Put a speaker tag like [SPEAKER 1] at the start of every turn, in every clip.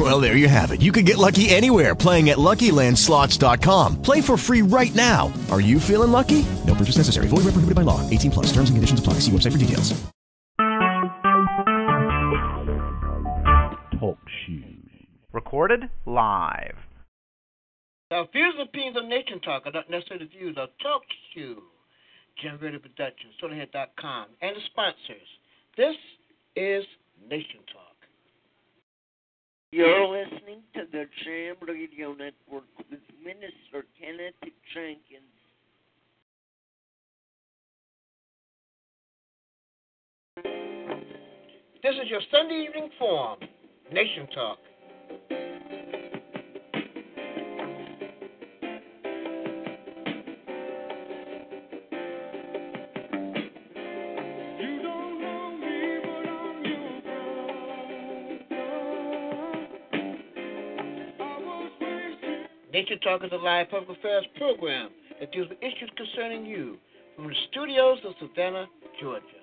[SPEAKER 1] Well, there you have it. You can get lucky anywhere playing at LuckyLandSlots.com. Play for free right now. Are you feeling lucky? No purchase necessary. Void where prohibited by law. 18 plus. Terms and conditions apply. See website for details.
[SPEAKER 2] Talk shoes. Recorded live.
[SPEAKER 3] Now, views and opinions of Nation Talk are not necessarily the views of Talk Shoe, Generated Productions, SolarHead.com, and the sponsors. This is Nation Talk.
[SPEAKER 4] You're listening to the Jam Radio Network with Minister Kenneth Jenkins.
[SPEAKER 3] This is your Sunday evening forum, Nation Talk. Nation Talk is a live public affairs program that deals with issues concerning you from the studios of Savannah, Georgia.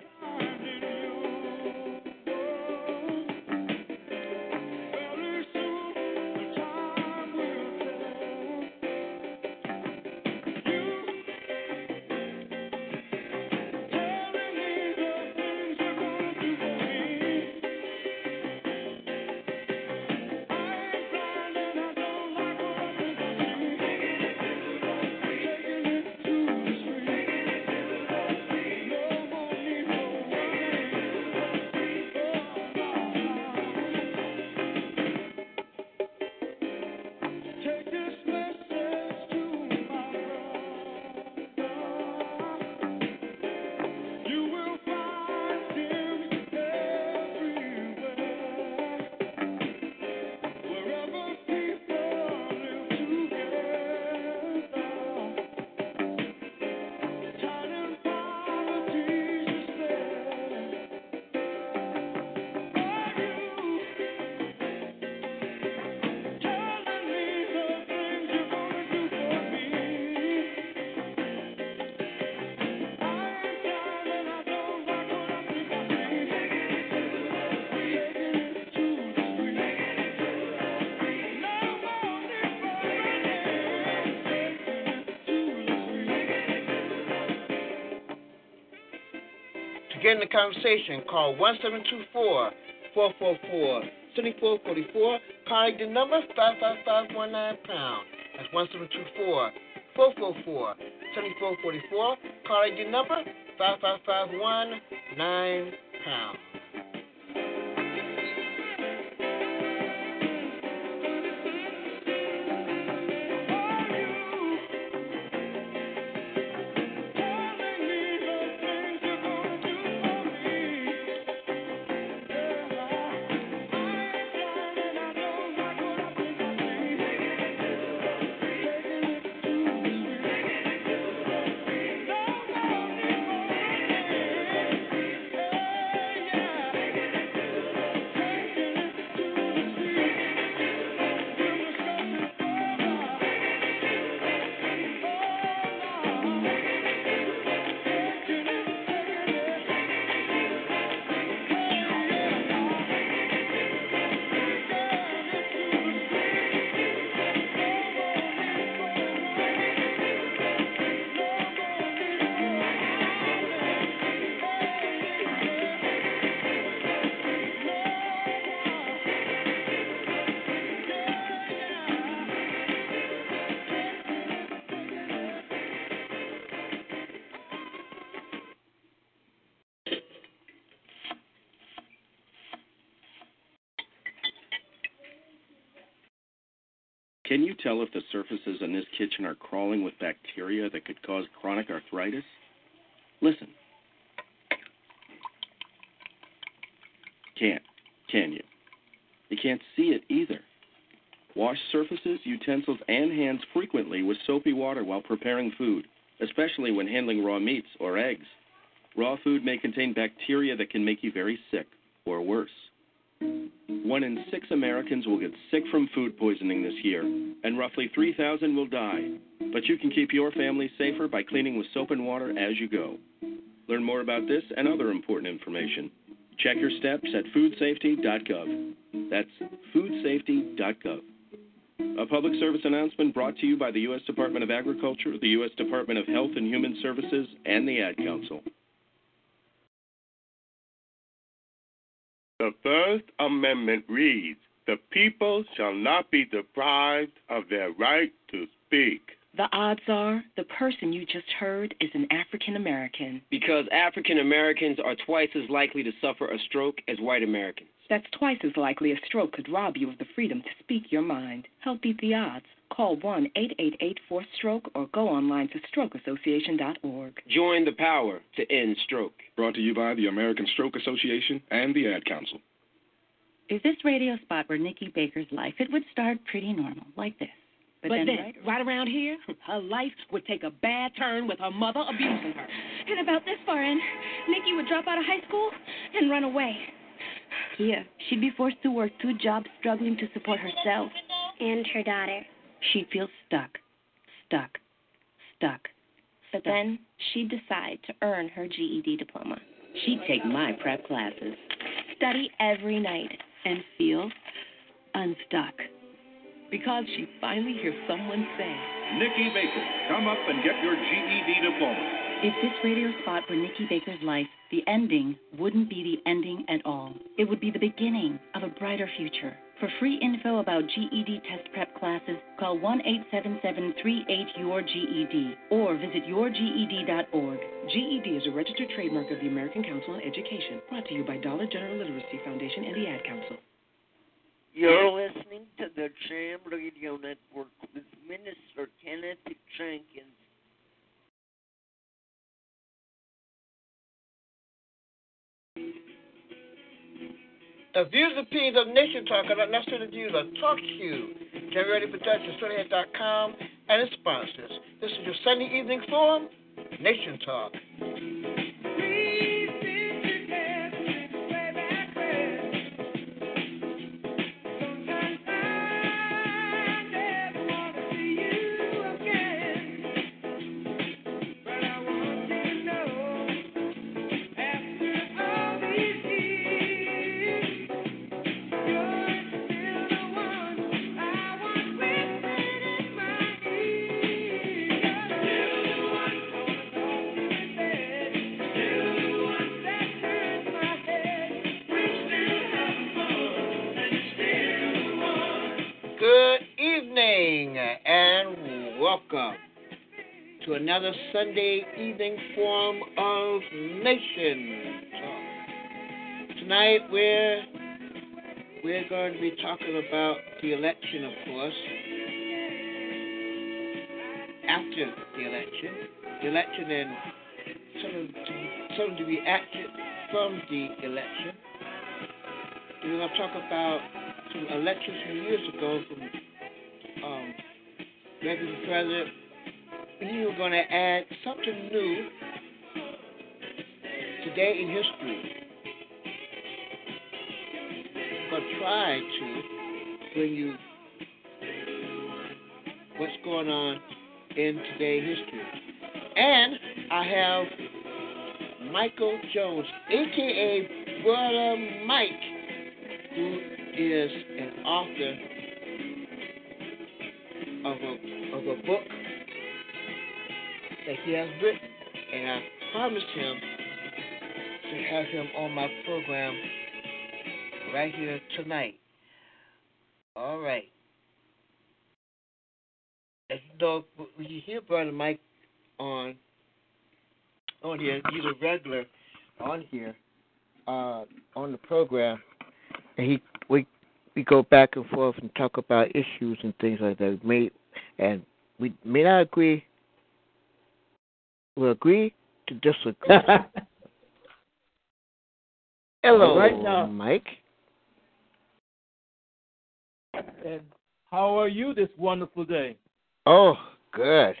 [SPEAKER 3] Get in the conversation, call 1724 444 7444. Call the number 55519 pound. That's 1724 444 7444. Call the number 55519 pound.
[SPEAKER 5] Tell if the surfaces in this kitchen are crawling with bacteria that could cause chronic arthritis? Listen. Can't, can you? You can't see it either. Wash surfaces, utensils, and hands frequently with soapy water while preparing food, especially when handling raw meats or eggs. raw food may contain bacteria that can make you very sick or worse. One in six Americans will get sick from food poisoning this year, and roughly 3,000 will die. But you can keep your family safer by cleaning with soap and water as you go. Learn more about this and other important information. Check your steps at foodsafety.gov. That's foodsafety.gov. A public service announcement brought to you by the U.S. Department of Agriculture, the U.S. Department of Health and Human Services, and the Ad Council.
[SPEAKER 6] The First Amendment reads The people shall not be deprived of their right to speak.
[SPEAKER 7] The odds are the person you just heard is an African American.
[SPEAKER 8] Because African Americans are twice as likely to suffer a stroke as white Americans.
[SPEAKER 7] That's twice as likely a stroke could rob you of the freedom to speak your mind. Help beat the odds. Call 1 888 4 Stroke or go online to strokeassociation.org.
[SPEAKER 8] Join the power to end stroke.
[SPEAKER 9] Brought to you by the American Stroke Association and the Ad Council.
[SPEAKER 10] Is this radio spot where Nikki Baker's life? It would start pretty normal, like this.
[SPEAKER 11] But, but then, then right, right around here, her life would take a bad turn with her mother abusing her.
[SPEAKER 12] And about this far in, Nikki would drop out of high school and run away.
[SPEAKER 10] Here, she'd be forced to work two jobs, struggling to support herself
[SPEAKER 13] and her daughter.
[SPEAKER 10] She'd feel stuck, stuck, stuck.
[SPEAKER 13] But stuck. then she'd decide to earn her GED diploma.
[SPEAKER 7] She'd take my prep classes,
[SPEAKER 13] study every night,
[SPEAKER 10] and feel unstuck
[SPEAKER 7] because she finally hears someone say,
[SPEAKER 14] Nikki Baker, come up and get your GED diploma.
[SPEAKER 10] If this radio spot were Nikki Baker's life, the ending wouldn't be the ending at all. It would be the beginning of a brighter future. For free info about GED test prep classes, call 1 877 38 your GED or visit yourged.org.
[SPEAKER 7] GED is a registered trademark of the American Council on Education, brought to you by Dollar General Literacy Foundation and the Ad Council.
[SPEAKER 4] You're listening to the Jam Radio Network with Minister Kenneth Jenkins.
[SPEAKER 3] The views and opinions of Nation Talk are not necessarily the views of Talk Shoe, Jam Radio Productions, StoryHead.com, and its sponsors. This is your Sunday evening forum, Nation Talk. To another Sunday evening forum of Nation Talk. Tonight we're we're going to be talking about the election, of course. After the election, the election and some of the, some of the reaction from the election. We're going to talk about some elections from years ago from um, Mr. President, we are going to add something new today in history. To try to bring you what's going on in today's history. And I have Michael Jones, aka Brother Mike, who is an author he has written, and I promised him to have him on my program right here tonight. All right. As you know, you hear Brother Mike on on here. He's a regular on here uh, on the program, and he we we go back and forth and talk about issues and things like that. We may and we may not agree. We'll agree to disagree. Hello,
[SPEAKER 15] right now,
[SPEAKER 3] Mike.
[SPEAKER 15] And how are you this wonderful day?
[SPEAKER 3] Oh, good.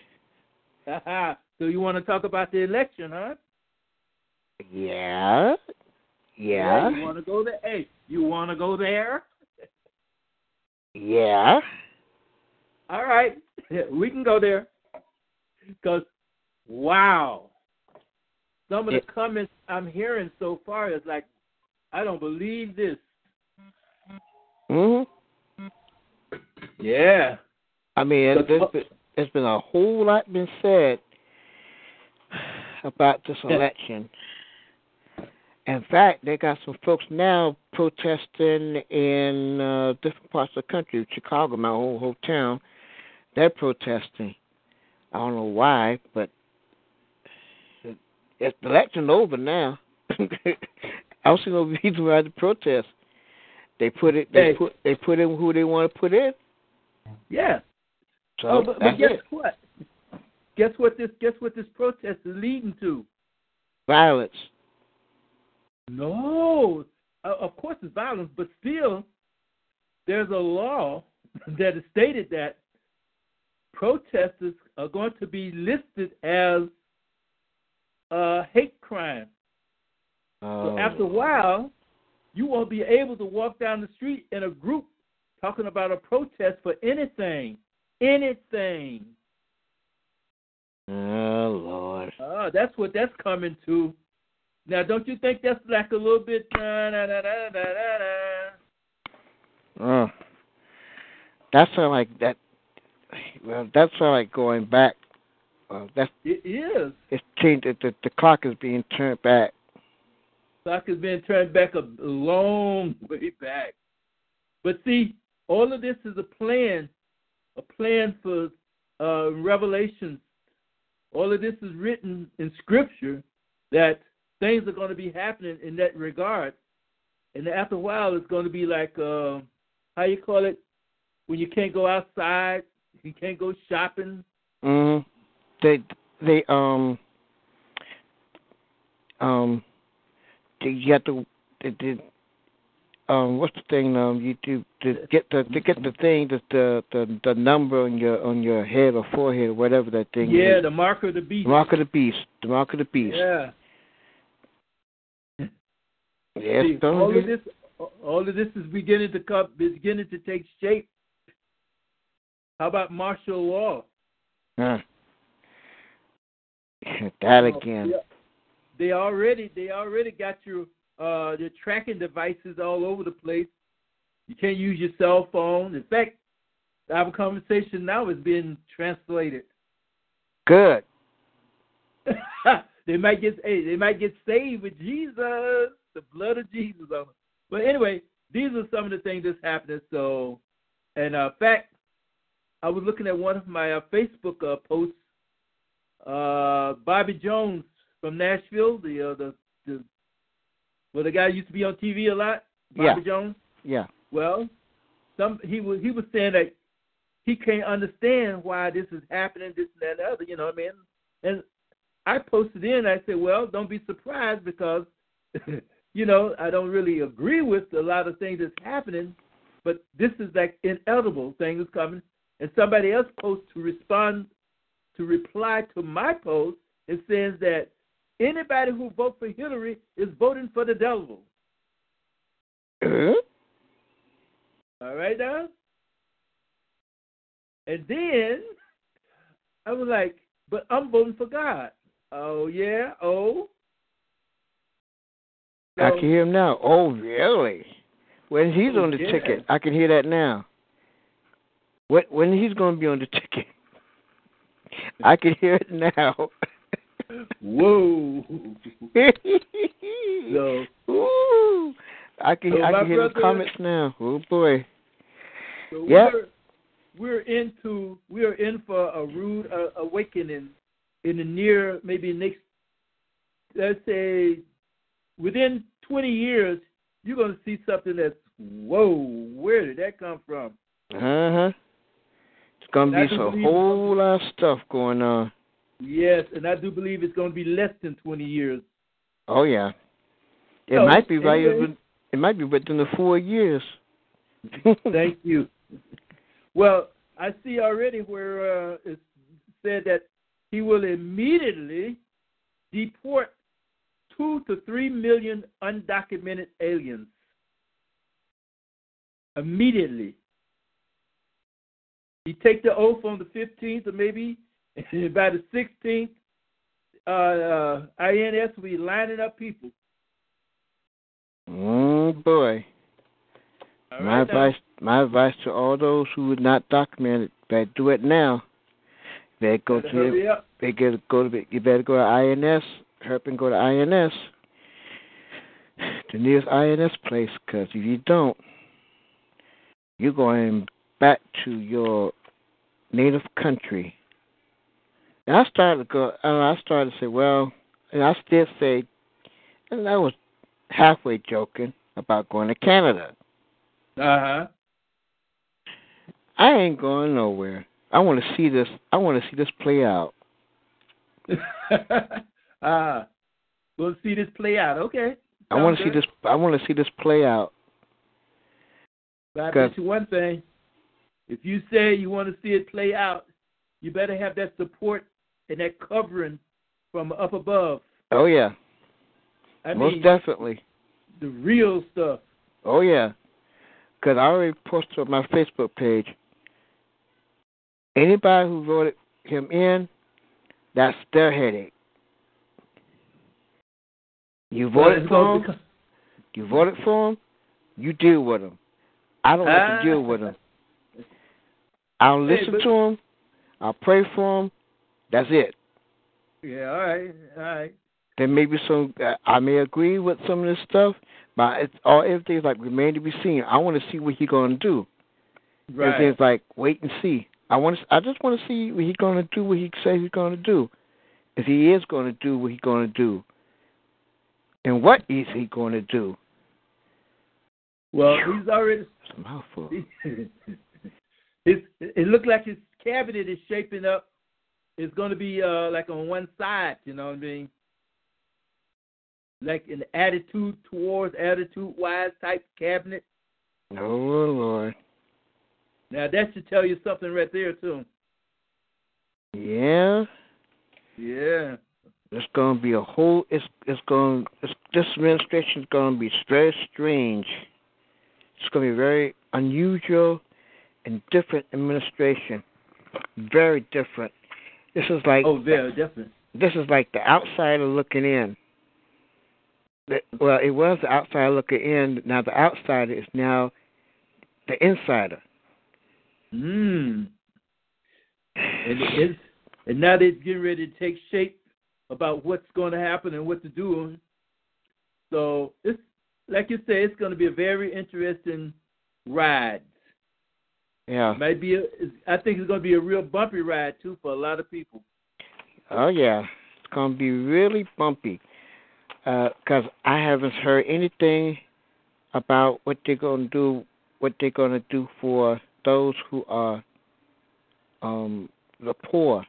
[SPEAKER 15] so you want to talk about the election, huh?
[SPEAKER 3] Yeah. Yeah.
[SPEAKER 15] You want to go there? Hey, you want to go there?
[SPEAKER 3] Yeah.
[SPEAKER 15] All right, we can go there. Because, wow, some of the comments I'm hearing so far is like, I don't believe this.
[SPEAKER 3] hmm
[SPEAKER 15] Yeah.
[SPEAKER 3] I mean, there's there's been a whole lot been said about this election. In fact, they got some folks now protesting in uh, different parts of the country. Chicago, my whole whole town, they're protesting. I don't know why, but it's the election over now. I don't see no reason why to protest. They put it. They
[SPEAKER 15] Hey.
[SPEAKER 3] put. They put in who they want to put in.
[SPEAKER 15] Yeah.
[SPEAKER 3] So
[SPEAKER 15] oh, but, but guess
[SPEAKER 3] it.
[SPEAKER 15] what? Guess what this guess what this protest is leading to?
[SPEAKER 3] Violence.
[SPEAKER 15] No, uh, of course it's violence, but still, there's a law that has stated that protesters are going to be listed as a hate crime.
[SPEAKER 3] Oh.
[SPEAKER 15] So after a while, you won't be able to walk down the street in a group talking about a protest for anything, anything.
[SPEAKER 3] Oh Lord.
[SPEAKER 15] Oh, that's what that's coming to. Now, don't you think that's like a little bit? Da, da, da, da, da, da, da.
[SPEAKER 3] Oh. That's like that. Well, that's not like going back. Well, that's
[SPEAKER 15] It is.
[SPEAKER 3] it's changed. The, the clock is being turned back.
[SPEAKER 15] Clock has been turned back a long way back. But see, all of this is a plan, a plan for uh, Revelations. All of this is written in Scripture that things are going to be happening in that regard. And after a while, it's going to be like, uh, how you call it, when you can't go outside, you can't go shopping.
[SPEAKER 3] hmm They they um um they, you have to they, they, um what's the thing um you do to get the to get the thing the the the, the number on your on your head or forehead or whatever that thing
[SPEAKER 15] Yeah,
[SPEAKER 3] is.
[SPEAKER 15] Yeah, the mark of the beast.
[SPEAKER 3] The mark of the beast. The mark of the beast.
[SPEAKER 15] Yeah.
[SPEAKER 3] Yes,
[SPEAKER 15] See, all
[SPEAKER 3] be-
[SPEAKER 15] of this, all of this is beginning to come, beginning to take shape. How about martial law?
[SPEAKER 3] Huh. that
[SPEAKER 15] Oh,
[SPEAKER 3] again.
[SPEAKER 15] They already, they already got your, uh, your tracking devices all over the place. You can't use your cell phone. In fact, our conversation now is being translated.
[SPEAKER 3] Good.
[SPEAKER 15] they might get, hey, they might get saved with Jesus, the blood of Jesus on them. But anyway, these are some of the things that's happening. So, and uh, in fact, I was looking at one of my uh, Facebook uh, posts. Uh, Bobby Jones from Nashville, the uh, the the well, the guy used to be on TV a lot. Bobby
[SPEAKER 3] Yeah.
[SPEAKER 15] Jones.
[SPEAKER 3] Yeah.
[SPEAKER 15] Well, some he was he was saying that he can't understand why this is happening, this and that and the other. You know what I mean? And I posted in. I said, well, don't be surprised because you know I don't really agree with a lot of things that's happening, but this is like inevitable thing is coming. And somebody else posts to respond to reply to my post. It says that anybody who votes for Hillary is voting for the devil. All right now? And then I was like, but I'm voting for God. Oh yeah, oh.
[SPEAKER 3] I can hear him now. Oh, really? When he's
[SPEAKER 15] Oh,
[SPEAKER 3] on the
[SPEAKER 15] yeah.
[SPEAKER 3] ticket, I can hear that now. When he's going to be on the ticket? I can hear it now.
[SPEAKER 15] Whoa. so,
[SPEAKER 3] Ooh, I can
[SPEAKER 15] So
[SPEAKER 3] I can hear the comments now. Oh boy.
[SPEAKER 15] so
[SPEAKER 3] Yep.
[SPEAKER 15] we're we're into we're in for a rude uh, awakening in the near maybe next let's say within 20 years you're going to see something that's whoa where did that come from
[SPEAKER 3] Uh huh. It's gonna be some whole lot of stuff going on.
[SPEAKER 15] yes and i do believe it's going to be less than 20 years
[SPEAKER 3] Oh yeah. It
[SPEAKER 15] So,
[SPEAKER 3] might be right.
[SPEAKER 15] anyway.
[SPEAKER 3] within- It might be within the four years.
[SPEAKER 15] Thank you. Well, I see already where uh, it said that he will immediately deport two to three million undocumented aliens immediately. He take the oath on the 15th or maybe by the 16th, uh, uh, INS will be lining up people.
[SPEAKER 3] Oh boy.
[SPEAKER 15] All
[SPEAKER 3] my
[SPEAKER 15] right
[SPEAKER 3] advice my advice to all those who are not documented, better do it now. Better go
[SPEAKER 15] Better
[SPEAKER 3] to the,
[SPEAKER 15] up.
[SPEAKER 3] better go to you better go to INS. Help and go to INS. The nearest INS place, because if you don't, you're going back to your native country. And I started to go. uh, I started to say, well, and I still say, and I was halfway joking about going to Canada.
[SPEAKER 15] Uh huh.
[SPEAKER 3] I ain't going nowhere. I want to see this. I want to see this play out.
[SPEAKER 15] Ah, we'll see this play out. Okay.
[SPEAKER 3] I want to
[SPEAKER 15] Sounds
[SPEAKER 3] see this. I want to see this play out.
[SPEAKER 15] But I bet you one thing: if you say you want to see it play out, you better have that support and that covering from up above.
[SPEAKER 3] Oh yeah,
[SPEAKER 15] I
[SPEAKER 3] most
[SPEAKER 15] mean,
[SPEAKER 3] definitely.
[SPEAKER 15] the real stuff.
[SPEAKER 3] Oh yeah, because I already posted on my Facebook page. Anybody who voted him in, that's their headache. You voted for him. You voted for him. You deal with him. I don't have
[SPEAKER 15] Ah.
[SPEAKER 3] to deal with him. I'll
[SPEAKER 15] Hey,
[SPEAKER 3] listen
[SPEAKER 15] but-
[SPEAKER 3] to him. I'll pray for him. That's it.
[SPEAKER 15] Yeah. All right. All right.
[SPEAKER 3] There may be some. Uh, I may agree with some of this stuff, but it's all everything's like remain to be seen. I want to see what he's going to do.
[SPEAKER 15] Right.
[SPEAKER 3] Everything's like wait and see. I want. To, I just want to see what he's going to do. What he says he's going to do. If he is going to do what he's going to do, and what is he going to do?
[SPEAKER 15] Well, he's already.
[SPEAKER 3] It's a mouthful.
[SPEAKER 15] It's, it looks like his cabinet is shaping up. It's going to be uh, like on one side, you know what I mean? Like an attitude towards attitude wise type cabinet.
[SPEAKER 3] Oh Lord.
[SPEAKER 15] Now that should tell you something right there too.
[SPEAKER 3] Yeah.
[SPEAKER 15] Yeah.
[SPEAKER 3] It's going to be a whole. It's it's going. It's, this administration is going to be very strange. It's going to be very unusual and different administration. Very different. This is like.
[SPEAKER 15] Oh, very different.
[SPEAKER 3] This is like the outsider looking in. Well, it was the outsider looking in. Now the outsider is now the insider.
[SPEAKER 15] Hmm. And it's and now they're getting ready to take shape about what's going to happen and what to do. So it's like you say, it's going to be a very interesting ride.
[SPEAKER 3] Yeah.
[SPEAKER 15] Might be. A, I think it's going to be a real bumpy ride too for a lot of people.
[SPEAKER 3] Oh yeah, it's gonna be really bumpy. Because I haven't heard anything about what they're gonna do. What they're gonna do for those who are um the poor.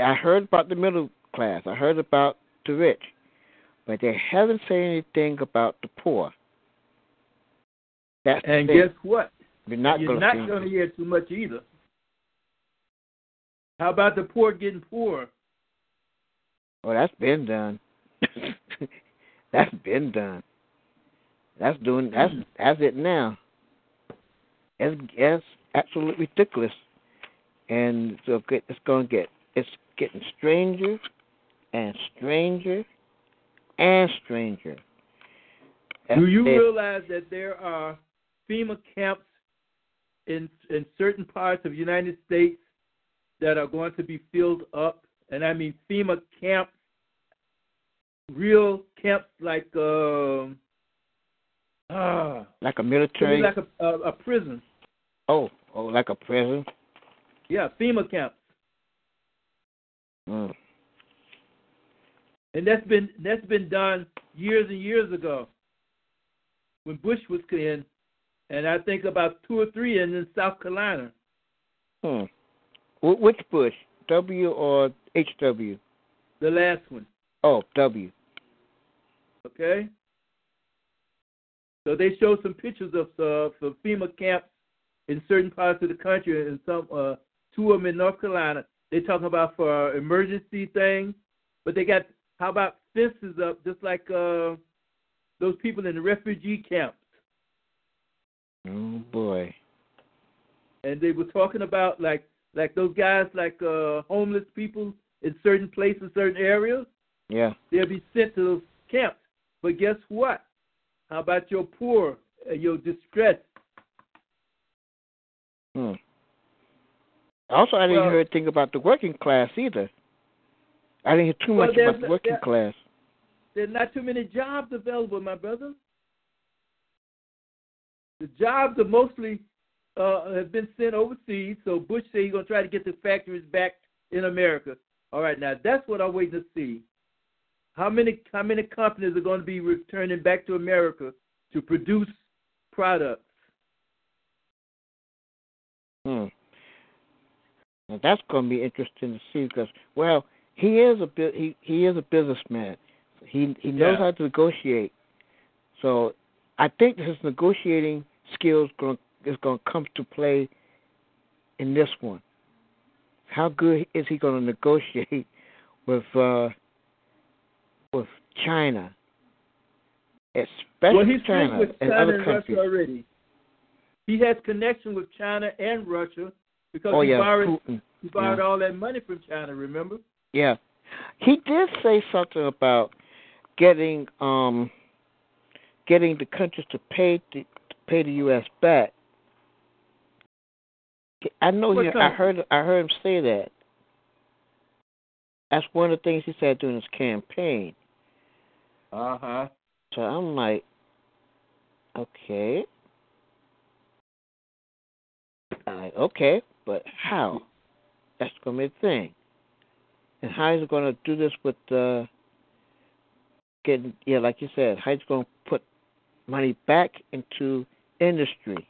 [SPEAKER 3] I heard about the middle class. I heard about the rich, but they haven't said anything about the poor. That's
[SPEAKER 15] And guess what?
[SPEAKER 3] You're not
[SPEAKER 15] You're
[SPEAKER 3] gonna
[SPEAKER 15] not going to hear too much either. How about the poor getting poorer?
[SPEAKER 3] Oh, that's been done. that's been done. That's doing that's that's it now. It's it's absolutely ridiculous, and so it's going to get it's getting stranger and stranger and stranger.
[SPEAKER 15] Do you
[SPEAKER 3] it.
[SPEAKER 15] realize that there are FEMA camps in in certain parts of the United States that are going to be filled up? And I mean FEMA camps, real camps like um, ah,
[SPEAKER 3] like a military?
[SPEAKER 15] like a, a a prison.
[SPEAKER 3] oh, oh, like a prison.
[SPEAKER 15] Yeah, FEMA camps,
[SPEAKER 3] Mm.
[SPEAKER 15] and that's been that's been done years and years ago when Bush was in, and I think about two or three in, South Carolina.
[SPEAKER 3] Hmm. Which Bush? W or HW?
[SPEAKER 15] The last one.
[SPEAKER 3] Oh, W.
[SPEAKER 15] Okay. So they showed some pictures of uh, the FEMA camps in certain parts of the country, and some uh, two of them in North Carolina. They're talking about for emergency things, but they got how about fences up, just like uh, those people in the refugee camps.
[SPEAKER 3] Oh boy.
[SPEAKER 15] And they were talking about like like those guys like uh homeless people in certain places, certain areas.
[SPEAKER 3] Yeah.
[SPEAKER 15] They'll be sent to those camps. But guess what? How about your poor, your distressed?
[SPEAKER 3] Hmm. Also, I didn't
[SPEAKER 15] Well-
[SPEAKER 3] hear anything about the working class either. I didn't hear too
[SPEAKER 15] Well,
[SPEAKER 3] much about the working
[SPEAKER 15] there-
[SPEAKER 3] class.
[SPEAKER 15] There's not too many jobs available, my brother. The jobs are mostly uh, have been sent overseas. So Bush said he's gonna try to get the factories back in America. All right, now that's what I'm waiting to see. How many how many companies are going to be returning back to America to produce products?
[SPEAKER 3] Hmm. Now that's going to be interesting to see because, well, he is a he he is a businessman. He he knows
[SPEAKER 15] Yeah.
[SPEAKER 3] how to negotiate. So I think his negotiating skills is going to come to play in this one. How good is he going to negotiate with uh with China, especially
[SPEAKER 15] well, he's
[SPEAKER 3] China
[SPEAKER 15] with
[SPEAKER 3] and
[SPEAKER 15] China
[SPEAKER 3] other
[SPEAKER 15] and
[SPEAKER 3] countries?
[SPEAKER 15] Russia already. He has connection with China and Russia because
[SPEAKER 3] Oh,
[SPEAKER 15] he
[SPEAKER 3] yeah,
[SPEAKER 15] borrowed
[SPEAKER 3] Putin.
[SPEAKER 15] he borrowed
[SPEAKER 3] Yeah.
[SPEAKER 15] all that money from China. Remember?
[SPEAKER 3] Yeah. He did say something about getting um getting the countries to pay the to pay the US back. I know
[SPEAKER 15] What
[SPEAKER 3] he, I heard I heard him say that. That's one of the things he said during his campaign.
[SPEAKER 15] Uh huh.
[SPEAKER 3] So I'm like, okay. I'm like, okay, but how? That's gonna be a thing. And how is he gonna do this with uh getting yeah, like you said, how he's gonna put money back into industry?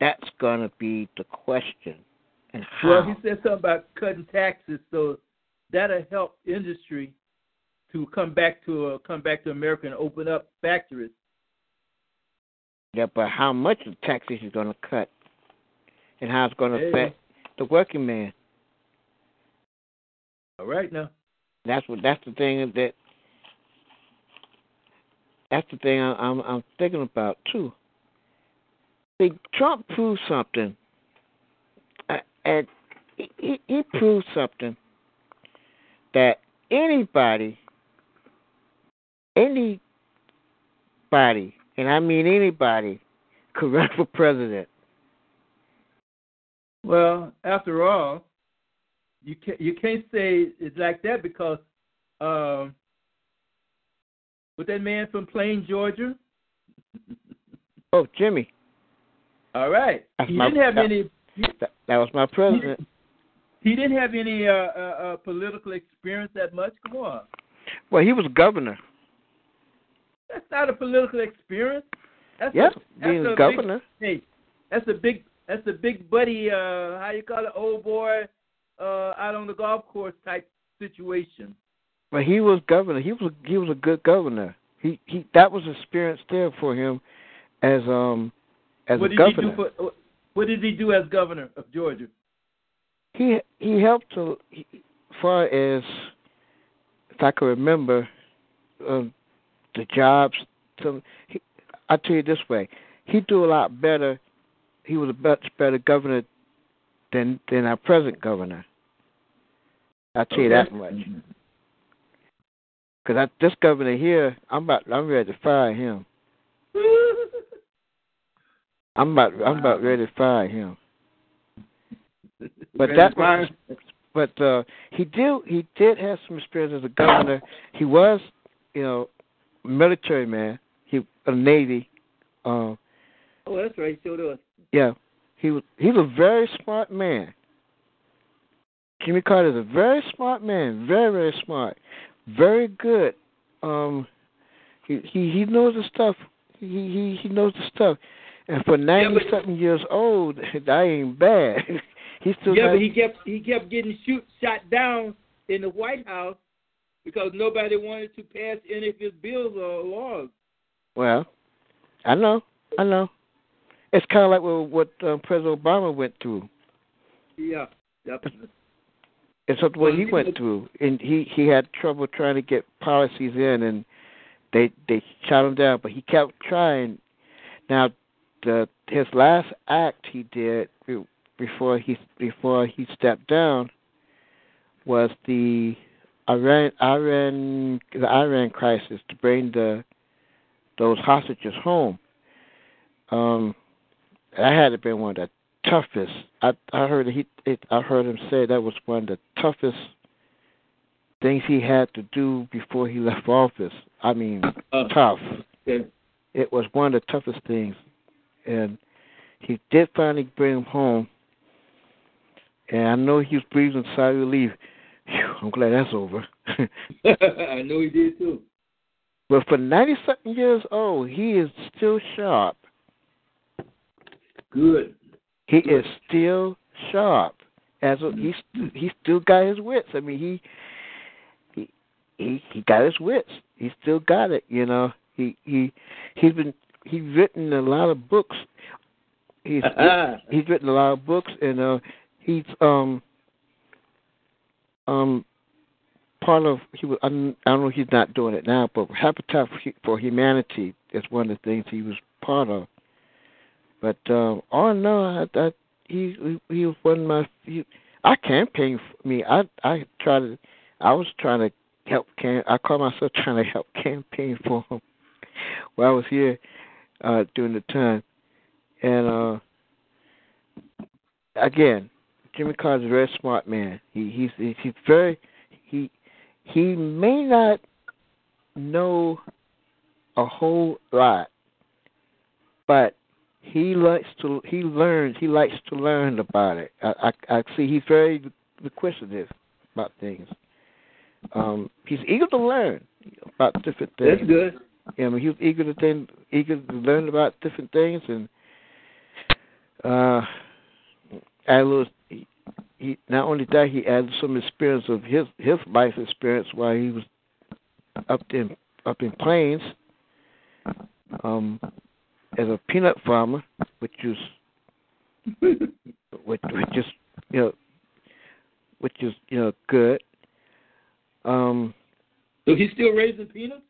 [SPEAKER 3] That's gonna be the question. And how
[SPEAKER 15] Well, he said something about cutting taxes, so that'll help industry to come back to uh, come back to America and open up factories.
[SPEAKER 3] Yeah, but how much of taxes is going to cut, and how it's going to
[SPEAKER 15] Yeah.
[SPEAKER 3] affect the working man.
[SPEAKER 15] All right now.
[SPEAKER 3] That's what. That's the thing that. That's the thing I, I'm I'm thinking about too. See, Trump proved something, uh, and he- he proved something that anybody, anybody, and I mean anybody, could run for president.
[SPEAKER 15] Well, after all, you can't you can't say it's like that because um, with that man from Plain, Georgia.
[SPEAKER 3] Oh, Jimmy.
[SPEAKER 15] All right.
[SPEAKER 3] That's
[SPEAKER 15] he
[SPEAKER 3] my-
[SPEAKER 15] didn't have
[SPEAKER 3] that-
[SPEAKER 15] any.
[SPEAKER 3] That, that was my president.
[SPEAKER 15] He didn't have any uh, uh, uh, political experience that much. Come on,
[SPEAKER 3] Well, he was governor.
[SPEAKER 15] that's not a political experience. That's
[SPEAKER 3] Yep,
[SPEAKER 15] a, that's a
[SPEAKER 3] governor.
[SPEAKER 15] Big, hey, that's a big that's a big buddy. Uh, how you call it, old boy, uh, out on the golf course type situation.
[SPEAKER 3] But he was governor. He was he was a good governor. He he that was experience there for him as um as
[SPEAKER 15] what
[SPEAKER 3] a
[SPEAKER 15] did
[SPEAKER 3] governor.
[SPEAKER 15] he do for? What did he do as governor of Georgia?
[SPEAKER 3] he he helped to he, far as if I can remember um, the jobs. To, he, I tell you this way, he do a lot better. He was a much better governor than than our present governor. I tell you that
[SPEAKER 15] Okay.
[SPEAKER 3] Much. Because this governor here, I'm about I'm ready to fire him. I'm about I'm about ready to fire him. But that was, but uh, he did he did have some experience as a governor. He was, you know, military man. He a navy. Uh,
[SPEAKER 15] Oh, that's right. Sure does.
[SPEAKER 3] yeah, he was he's a very smart man. Jimmy Carter is a very smart man, very very smart, very good. Um, he he he knows the stuff. He he he knows the stuff. And for ninety something years old, that ain't bad. He's still
[SPEAKER 15] yeah, but he kept he kept getting shoot shot down in the White House because nobody wanted to pass any of his bills or laws.
[SPEAKER 3] Well, I know, I know. It's kind of like what, what um, President Obama went through.
[SPEAKER 15] Yeah, definitely.
[SPEAKER 3] It's what well, he went through, and he he had trouble trying to get policies in, and they they shot him down, but he kept trying. Now, the his last act he did before he before he stepped down was the Iran Iran the Iran crisis to bring the those hostages home. Um, that had to been one of the toughest. I I heard he it, I heard him say that was one of the toughest things he had to do before he left office. I mean, uh, tough. Yeah. It was one of the toughest things, and he did finally bring him home. And I know he was breathing sigh of relief. Whew, I'm glad that's over.
[SPEAKER 15] I know he did too.
[SPEAKER 3] But for 90 something years old, he is still sharp.
[SPEAKER 15] Good.
[SPEAKER 3] He is still sharp. As a, he's he still got his wits. I mean, he he he he got his wits. He still got it. You know, he he he's been he's written a lot of books. He's he's written a lot of books, and uh, he's um um part of he was I don't know he's not doing it now, but Habitat for Humanity is one of the things he was part of. But um, all in all, I, I, he he was one of my. He, I campaigned for me. I I tried to. I was trying to help. Cam, I call myself trying to help campaign for him while I was here uh, during the time. And uh, again, Jimmy Carter's a very smart man. He he's he's very he he may not know a whole lot, but he likes to he learns he likes to learn about it. I I, I see he's very inquisitive about things. Um, he's eager to learn about different things.
[SPEAKER 15] That's good.
[SPEAKER 3] Yeah, I mean, he was eager to think, eager to learn about different things, and uh, add a little. He, he not only that, he added some experience of his his life experience while he was up in up in Plains. Um, as a peanut farmer, which is which, which is you know which is you know good. Um,
[SPEAKER 15] so he's still raising peanuts.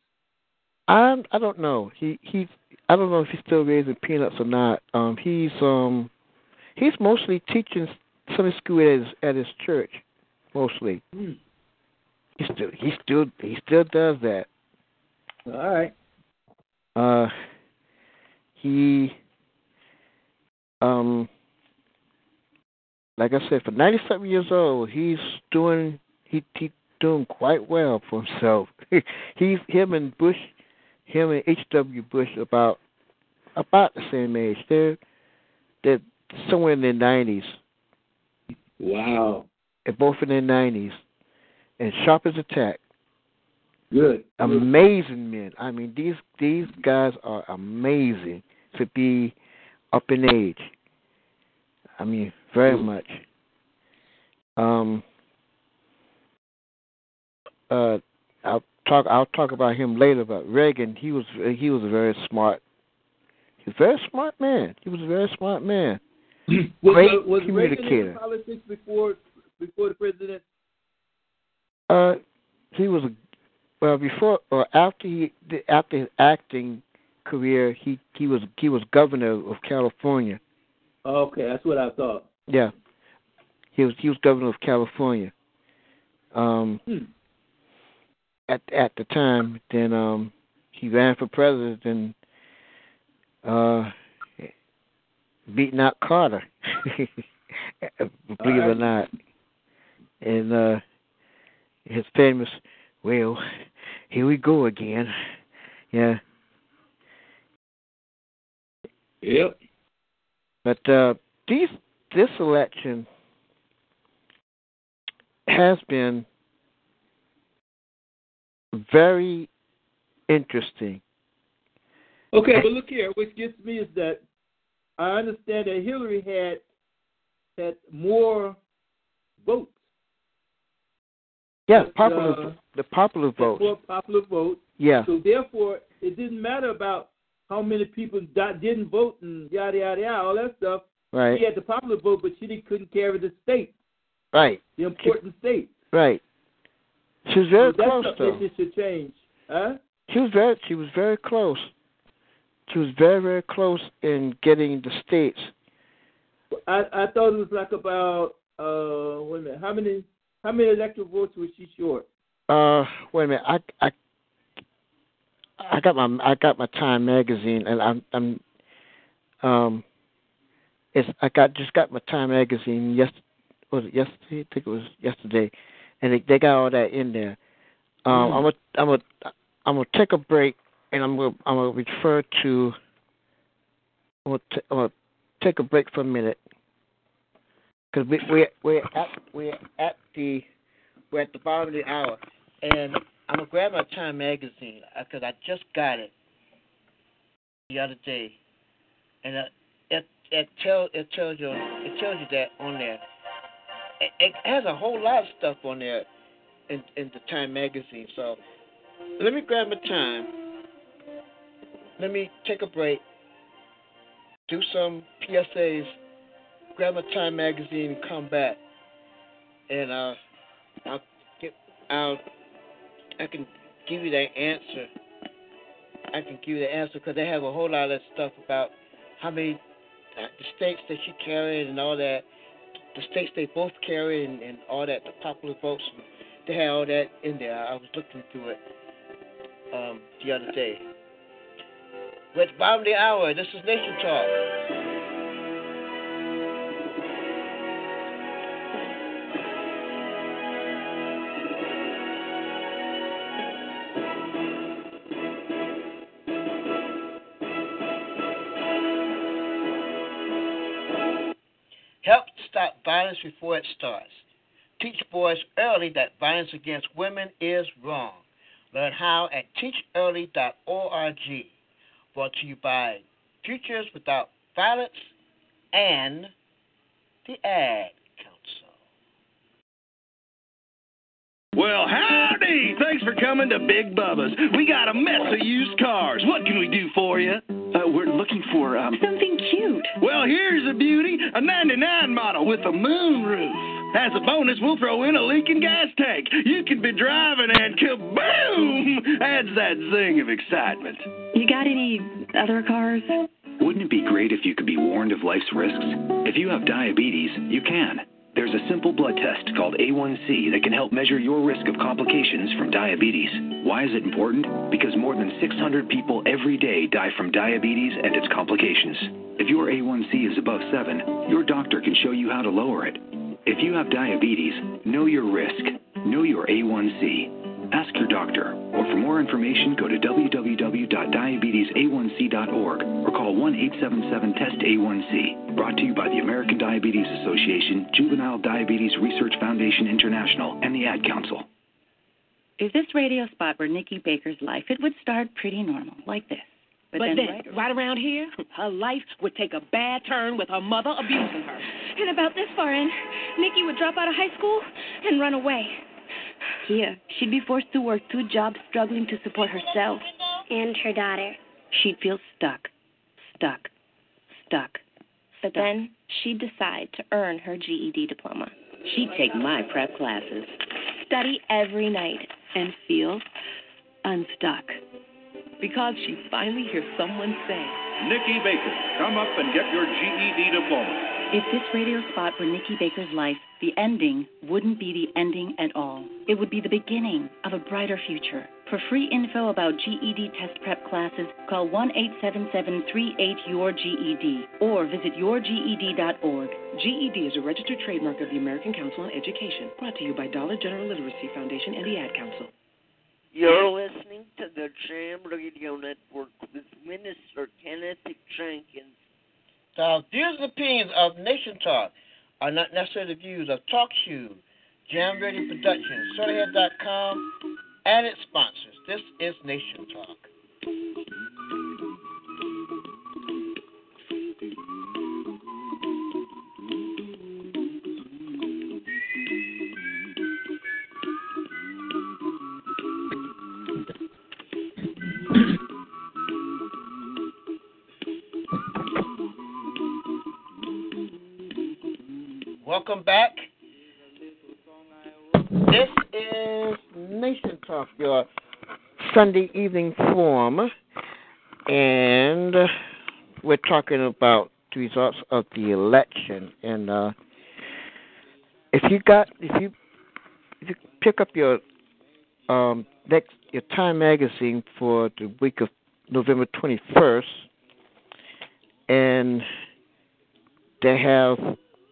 [SPEAKER 3] I I don't know. He he's I don't know if he's still raising peanuts or not. Um, he's um he's mostly teaching Sunday school at his at his church, mostly.
[SPEAKER 15] Hmm.
[SPEAKER 3] He still he still he still does that.
[SPEAKER 15] All right.
[SPEAKER 3] Uh, he um like I said, for ninety seven years old, he's doing he he doing quite well for himself. he's him and Bush him and H W Bush about about the same age. They're they're somewhere in their nineties.
[SPEAKER 15] Wow.
[SPEAKER 3] They're both in their nineties. And sharp as a tack.
[SPEAKER 15] Good.
[SPEAKER 3] Amazing men. I mean these these guys are amazing to be up in age. I mean, very much. Um, uh, I'll talk. I'll talk about him later. But Reagan, he was he was a very smart. He's a very smart man. He was a very smart man.
[SPEAKER 15] was,
[SPEAKER 3] Great
[SPEAKER 15] uh, was
[SPEAKER 3] communicator.
[SPEAKER 15] Reagan in politics before before the president?
[SPEAKER 3] Uh, he was a well before or after he after his acting career, he he was he was governor of California.
[SPEAKER 15] Okay, that's what I thought.
[SPEAKER 3] Yeah, he was he was governor of California. Um,
[SPEAKER 15] hmm.
[SPEAKER 3] at at the time, then um, he ran for president and uh, beating out Carter. Believe it or not, and uh, his famous, well, here we go again. Yeah,
[SPEAKER 15] Yep.
[SPEAKER 3] But uh, these this election has been very interesting.
[SPEAKER 15] Okay, but look here. What gets me is that I understand that Hillary had had more votes.
[SPEAKER 3] Yes, popular
[SPEAKER 15] uh,
[SPEAKER 3] the popular vote.
[SPEAKER 15] More popular vote.
[SPEAKER 3] Yeah.
[SPEAKER 15] So therefore, it didn't matter about how many people didn't vote and yada yada yada all that stuff.
[SPEAKER 3] Right.
[SPEAKER 15] She had the popular vote, but she couldn't carry the state.
[SPEAKER 16] Right.
[SPEAKER 15] The important state.
[SPEAKER 16] Right. She was very
[SPEAKER 15] That's
[SPEAKER 16] close though.
[SPEAKER 15] that should change. Huh?
[SPEAKER 16] She was very she was very close. She was very, very close in getting the states.
[SPEAKER 15] I I thought it was like about uh wait a minute how many how many electoral votes was she short?
[SPEAKER 16] Uh wait a minute, I I I got my I got my Time magazine and I'm I'm um it's I got just got my Time magazine yes was it yesterday? I think it was yesterday. And they they got all that in there. Um
[SPEAKER 15] Mm.
[SPEAKER 16] I'm gonna I'm gonna I'm gonna take a break and I'm gonna I'm gonna refer to I'm gonna, t- I'm gonna take a break for a minute because we we're we're at we're at the we're at the bottom of the hour.
[SPEAKER 3] And I'm gonna grab my Time magazine because I just got it the other day, and uh, it it tell it tells you it tells you that on there. It, it has a whole lot of stuff on there in in the Time magazine. So let me grab my Time. Let me take a break. Do some PSAs. Grab my Time magazine and come back, and uh, I'll get I'll I can give you that answer. I can give you the answer because they have a whole lot of stuff about how many uh, the states that she carried and all that, the states they both carry and, and all that, the popular votes. They had all that in there. I was looking through it um, the other day. Bottom of the hour. This is Nation Talk. Violence before it starts. Teach boys early that violence against women is wrong. Learn how at teachearly.org. Brought to you by Futures Without Violence and the Ad Council.
[SPEAKER 14] Well, howdy! Thanks for coming to Big Bubba's. We got a mess of used cars. What can we do for you? Uh, we're looking for um something cute. Well, here's a beauty, a '99 model with a moon roof. As a bonus, we'll throw in a leaking gas tank. You could be driving and kaboom! Adds that zing of excitement.
[SPEAKER 17] You got any other cars?
[SPEAKER 18] Wouldn't it be great if you could be warned of life's risks? If you have diabetes, you can. There's a simple blood test called A1C that can help measure your risk of complications from diabetes. Why is it important? Because more than 600 people every day die from diabetes and its complications. If your A1C is above 7, your doctor can show you how to lower it. If you have diabetes, know your risk. Know your A1C. Ask your doctor, or for more information, go to www.diabetesa1c.org or call 1 877 TEST A1C. Brought to you by the American Diabetes Association, Juvenile Diabetes Research Foundation International, and the Ad Council.
[SPEAKER 10] If this radio spot were Nikki Baker's life, it would start pretty normal, like this.
[SPEAKER 11] But,
[SPEAKER 10] then,
[SPEAKER 11] then,
[SPEAKER 10] right
[SPEAKER 11] right around here, her life would take a bad turn with her mother abusing her.
[SPEAKER 19] And about this far in, Nikki would drop out of high school and run away.
[SPEAKER 13] Here, she'd be forced to work two jobs struggling to support herself.
[SPEAKER 20] And her daughter.
[SPEAKER 10] she'd feel stuck, stuck, stuck.
[SPEAKER 13] But then she'd decide to earn her GED diploma.
[SPEAKER 21] She'd take my prep classes.
[SPEAKER 13] Study every night.
[SPEAKER 10] And feel unstuck.
[SPEAKER 11] Because she finally hears someone say,
[SPEAKER 14] Nikki Baker, come up and get your GED diploma.
[SPEAKER 10] If this radio spot were Nikki Baker's life, the ending wouldn't be the ending at all. It would be the beginning of a brighter future. For free info about GED test prep classes, call 1 877 38 your GED or visit yourged.org.
[SPEAKER 22] GED is a registered trademark of the American Council on Education, brought to you by Dollar General Literacy Foundation and the Ad Council.
[SPEAKER 4] You're listening to the Jam Radio Network with Minister Kenneth Jenkins.
[SPEAKER 3] The views and opinions of Nation Talk are not necessarily the views of Talk Shoe, Jam Radio Productions, SodaHead.com, and its sponsors. This is Nation Talk. Welcome back. This is Nation Talk, your Sunday evening forum, and we're talking about the results of the election. And uh, if you got, if you, if you pick up your um, next your Time magazine for the week of November twenty first, and they have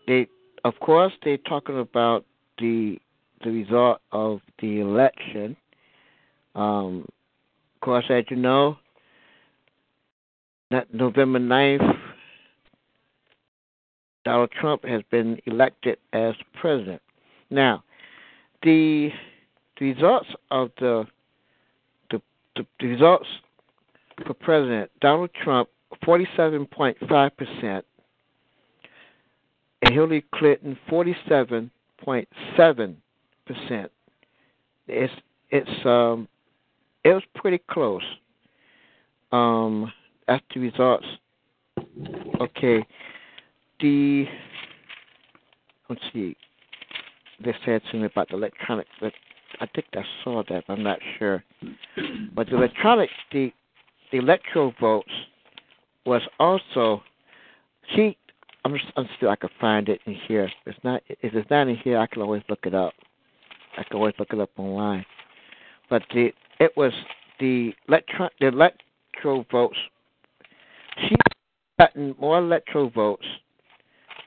[SPEAKER 3] they of course they're talking about the the result of the election. Um, of course, as you know, November 9th, Donald Trump has been elected as president. Now, the, the results of the, the the, results for president Donald Trump, forty-seven point five percent, and Hillary Clinton, forty-seven point seven percent. It's it's um it was pretty close. Um, that's the results. Okay, the let's see. They said something about the electronic. But I think I saw that. I'm not sure. But the electronic, the the votes was also. See, I'm, just, still. I can find it in here. It's not. If it's not in here, I can always look it up. I can always look it up online. But the it was the electron the electro votes. She gotten more electro votes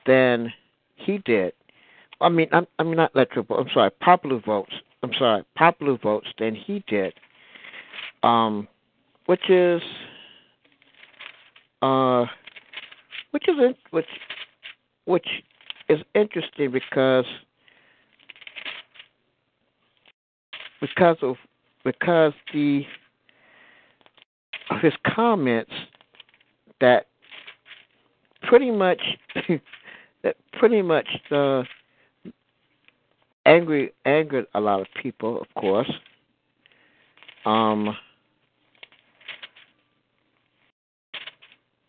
[SPEAKER 3] than he did. I mean, I'm, I mean not electoral. I'm sorry, popular votes. I'm sorry, popular votes than he did. Um, which is uh, which is which which is interesting because because of because the of his comments that pretty much that pretty much uh, angry angered a lot of people, of course. Um,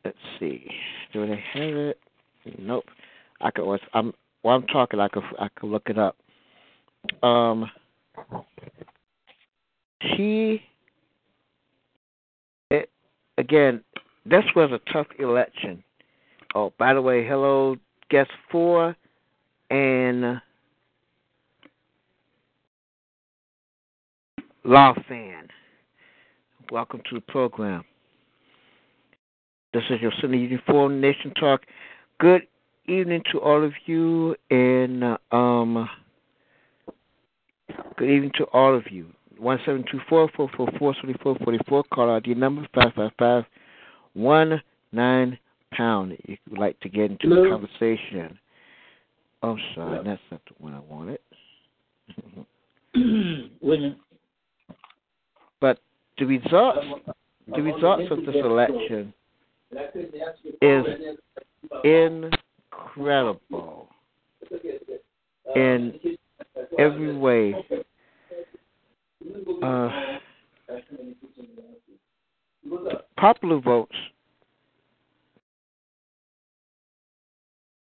[SPEAKER 3] let's see, do they have it? Nope. I could. I'm while I'm talking, I could I could look it up. Um, she it again this was a tough election oh by the way hello guest four and law fan welcome to the program this is your Sunday Uniform Nation Talk. Good evening to all of you, and um, good evening to all of you. One seven two four four four four seventy four forty four. Call ID number five five five one nine pound. If you'd like to get into
[SPEAKER 15] Hello?
[SPEAKER 3] the conversation. Oh, sorry, that's not the one I wanted.
[SPEAKER 15] A minute.
[SPEAKER 3] But the results, the results of this election is incredible in every way. Uh, popular votes.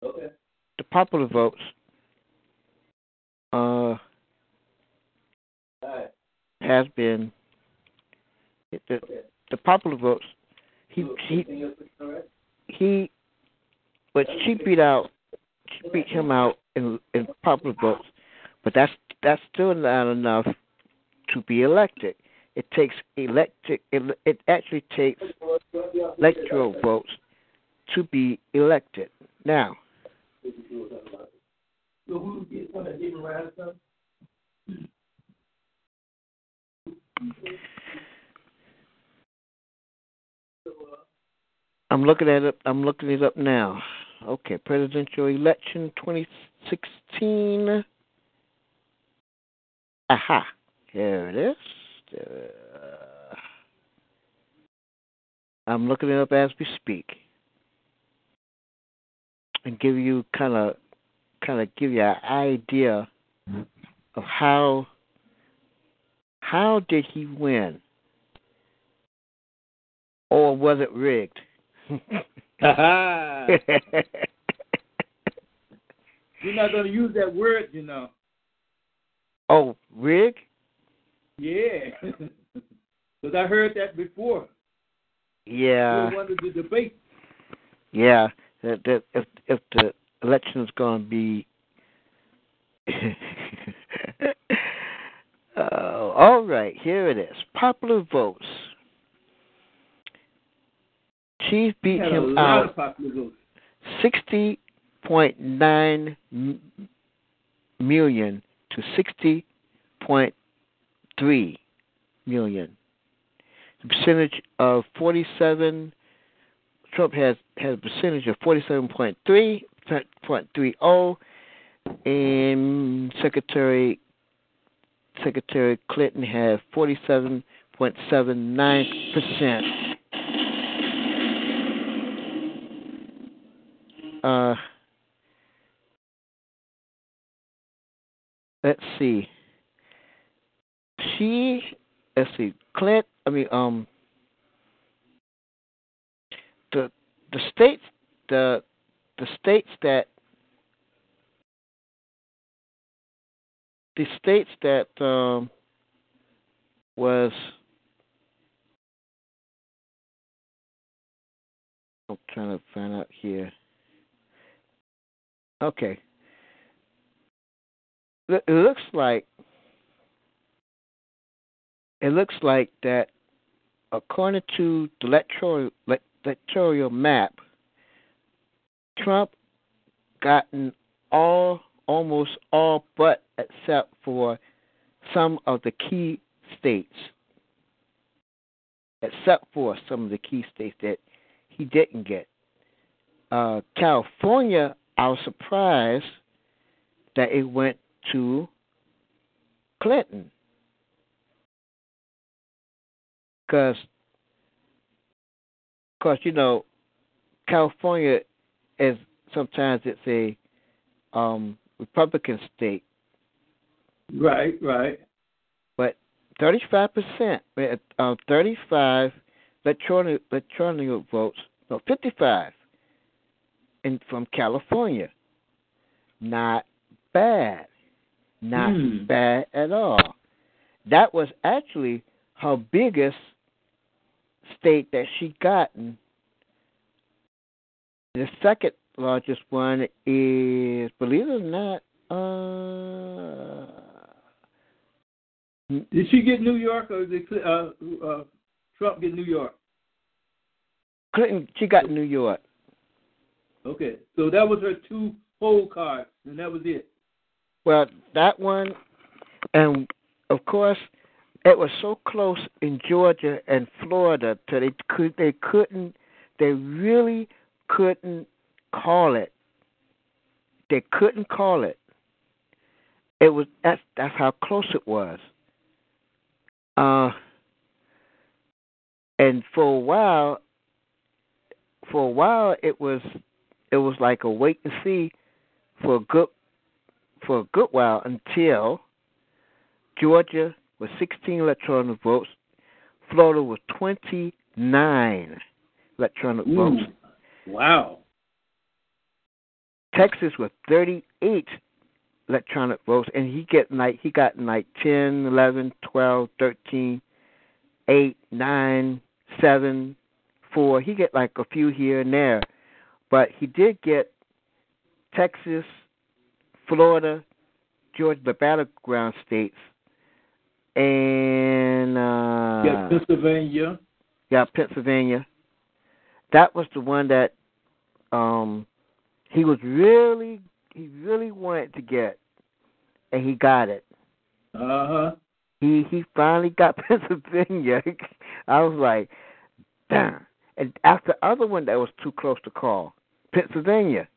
[SPEAKER 3] The popular votes uh, has been the, the popular votes. He he he, but she beat out she beat him out in in popular votes, but that's that's still not enough to be elected. It takes electric. It, it actually takes electoral votes to be elected. Now, I'm looking at it. I'm looking it up now. Okay, presidential election 2016. Aha, here it is. Uh, I'm looking it up as we speak, and give you kind of, kind of give you an idea of how, how did he win, or was it rigged?
[SPEAKER 15] You're not going to use that word, you know.
[SPEAKER 3] oh, rig?
[SPEAKER 15] Yeah. Because I heard that before.
[SPEAKER 3] Yeah.
[SPEAKER 15] You wanted to debate.
[SPEAKER 3] Yeah. That that if if the election's going to be. uh, all right, here it is. Popular votes. Chief beat him out
[SPEAKER 15] of popular votes.
[SPEAKER 3] sixty point nine million to sixty point three million. The percentage of forty seven. Trump has has a percentage of forty seven point three point three oh, and Secretary Secretary Clinton had forty seven point seven nine percent. Uh, let's see. She, let's see, Clint. I mean, um, the the states, the the states that the states that um was I'm trying to find out here. Okay. It looks like it looks like that according to the electoral electoral map, Trump gotten all almost all but except for some of the key states. Except for some of the key states that he didn't get. Uh, California, I was surprised that it went to Clinton. Because, cause you know, California is sometimes it's a um, Republican state.
[SPEAKER 15] Right, right.
[SPEAKER 3] But thirty-five percent, uh, thirty-five electronic electronic votes, no, fifty-five, in from California. Not bad, not
[SPEAKER 15] Hmm.
[SPEAKER 3] bad at all. That was actually her biggest state that she gotten. The second largest one is, believe it or not, uh,
[SPEAKER 15] Did she get New York or did uh, uh, Trump get New York?
[SPEAKER 3] Clinton. She got New York.
[SPEAKER 15] Okay, so that was her two poll cards, and that was it.
[SPEAKER 3] Well, that one, and of course, it was so close in Georgia and Florida that they could they couldn't they really couldn't call it. They couldn't call it. It was that's that's how close it was. Uh, and for a while, for a while it was it was like a wait and see for a good for a good while until Georgia was 16 electronic votes, Florida was 29 electronic
[SPEAKER 15] Ooh,
[SPEAKER 3] votes,
[SPEAKER 15] Wow.
[SPEAKER 3] Texas was 38 electronic votes, and he get like he got like 10, 11, 12, 13, 8, 9, 7, 4. He get like a few here and there, but he did get Texas, Florida, Georgia, the battleground states, and uh,
[SPEAKER 15] yeah, Pennsylvania.
[SPEAKER 3] yeah, Pennsylvania. That was the one that um he was really he really wanted to get and he got it.
[SPEAKER 15] Uh huh.
[SPEAKER 3] He he finally got Pennsylvania. I was like, damn. And after the other one that was too close to call, Pennsylvania.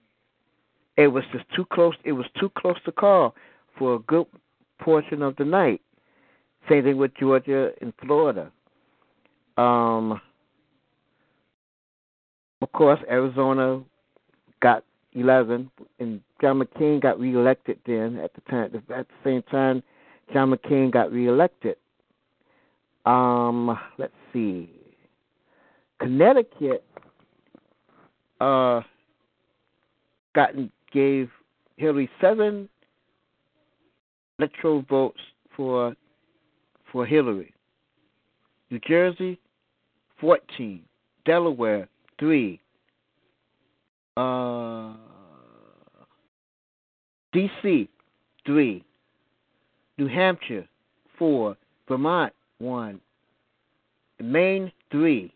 [SPEAKER 3] It was just too close it was too close to call for a good portion of the night. Same thing with Georgia and Florida. Um of course Arizona got eleven and John McCain got reelected then at the time at the same time John McCain got reelected. Um let's see. Connecticut uh gotten gave Hillary seven electoral votes for for Hillary. New Jersey, 14. Delaware, 3. Uh, D.C., 3. New Hampshire, 4. Vermont, 1. Maine, 3.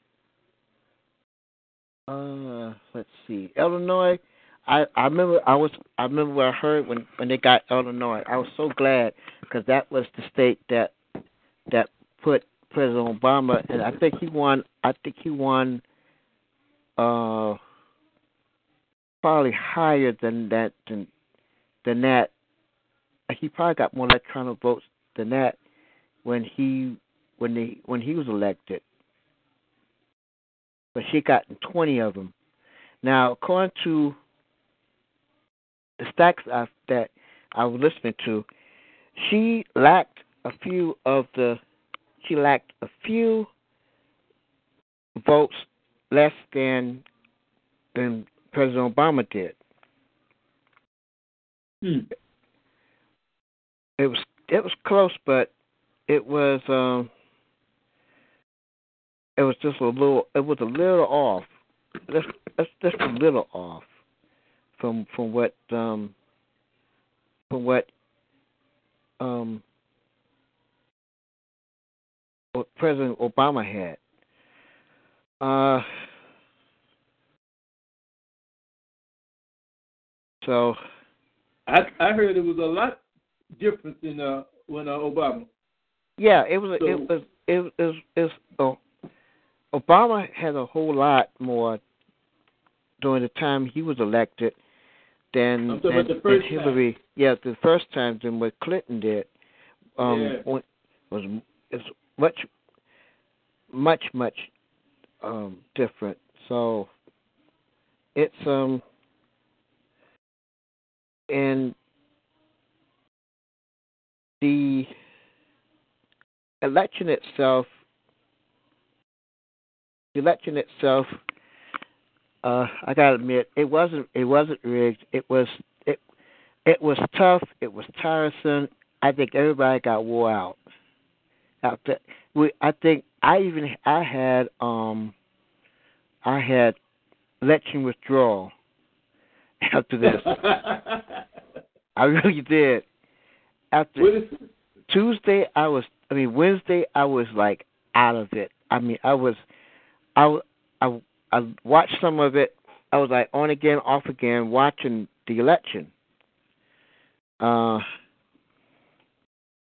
[SPEAKER 3] Uh, let's see. Illinois, I I remember I was I remember what I heard when when they got Illinois. I was so glad because that was the state that that put President Obama and I think he won. I think he won. Uh, probably higher than that than than that. He probably got more electoral votes than that when he when they when he was elected. But she got twenty of them. Now, according to the stacks I, that I was listening to, she lacked a few of the. She lacked a few votes less than than President Obama did.
[SPEAKER 15] Hmm.
[SPEAKER 3] It was it was close, but it was um it was just a little it was a little off. Just just, just a little off from from what um from what um what President Obama had. Uh so
[SPEAKER 15] I I heard it was a lot different in uh when uh, Obama.
[SPEAKER 3] Yeah, it was
[SPEAKER 15] So-
[SPEAKER 3] it was it was it was, it was oh, Obama had a whole lot more during the time he was elected than, than, than
[SPEAKER 15] first time.
[SPEAKER 3] Hillary. Yeah, the first time than what Clinton did. Um,
[SPEAKER 15] Yeah.
[SPEAKER 3] was is much much much um different. So it's um and the election itself the election itself uh I gotta admit it wasn't it wasn't rigged. It was it it was tough, it was tiresome. I think everybody got wore out. After we I think I even I had um I had election withdrawal after this. I really did. After Tuesday, I was. I mean, Wednesday, I was like out of it. I mean, I was. I I I watched some of it. I was like on again, off again, watching the election. Uh,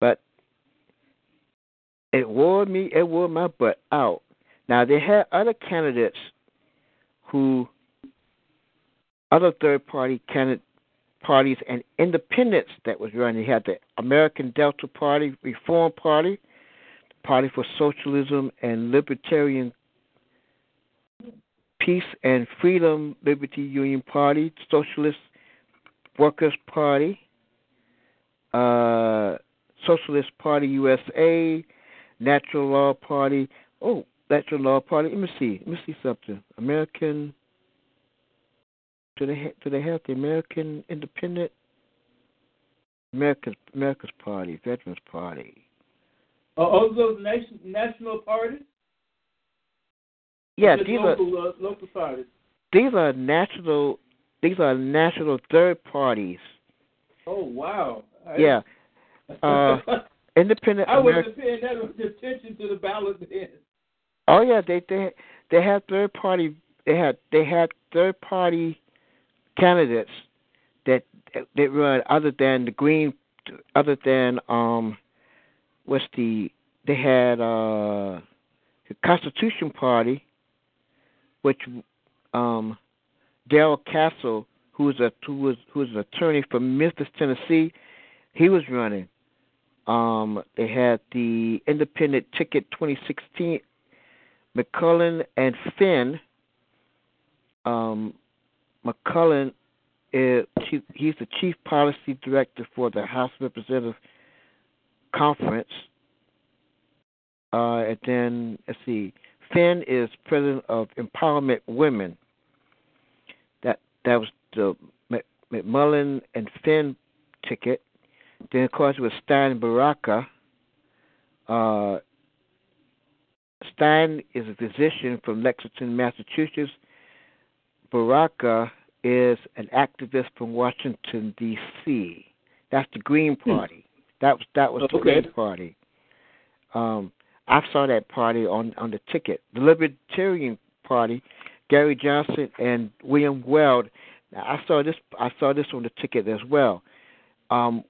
[SPEAKER 3] but it wore me. It wore my butt out. Now they had other candidates who, other third party candidate parties and independents that was running. You had the American Delta Party, Reform Party, Party for Socialism and Libertarian Peace and Freedom Liberty Union Party, Socialist Workers Party, uh, Socialist Party USA, Natural Law Party. Oh, Natural Law Party. Let me see. Let me see something. American. Do they ha- do they have the American Independent? America's America's Party, Veterans Party.
[SPEAKER 15] Are all those nation, national parties?
[SPEAKER 3] Yeah, these are
[SPEAKER 15] local, uh, local parties.
[SPEAKER 3] these are national. These are national third parties.
[SPEAKER 15] Oh wow! I-
[SPEAKER 3] Yeah, uh, independent.
[SPEAKER 15] I wasn't paying that much attention to the ballot then.
[SPEAKER 3] Oh yeah, they they they had third party. They had they had third party candidates that that run other than the Green, other than um, what's the they had uh the Constitution Party, which um Darrell Castle, who was a who was an attorney from Memphis, Tennessee, he was running. Um, they had the Independent Ticket 2016 McCullen and Finn. Um, McCullen is he's the chief policy director for the House Representative Conference. Uh, and then let's see, Finn is president of Empowerment Women. That that was the McMullin and Finn ticket. Then of course it was Stein Baraka. Uh, Stein is a physician from Lexington, Massachusetts. Baraka is an activist from Washington D.C. That's the Green Party. That was that was the
[SPEAKER 15] Okay.
[SPEAKER 3] Green Party. Um, I saw that party on on the ticket. The Libertarian Party, Gary Johnson and William Weld. Now, I saw this. I saw this on the ticket as well. Um,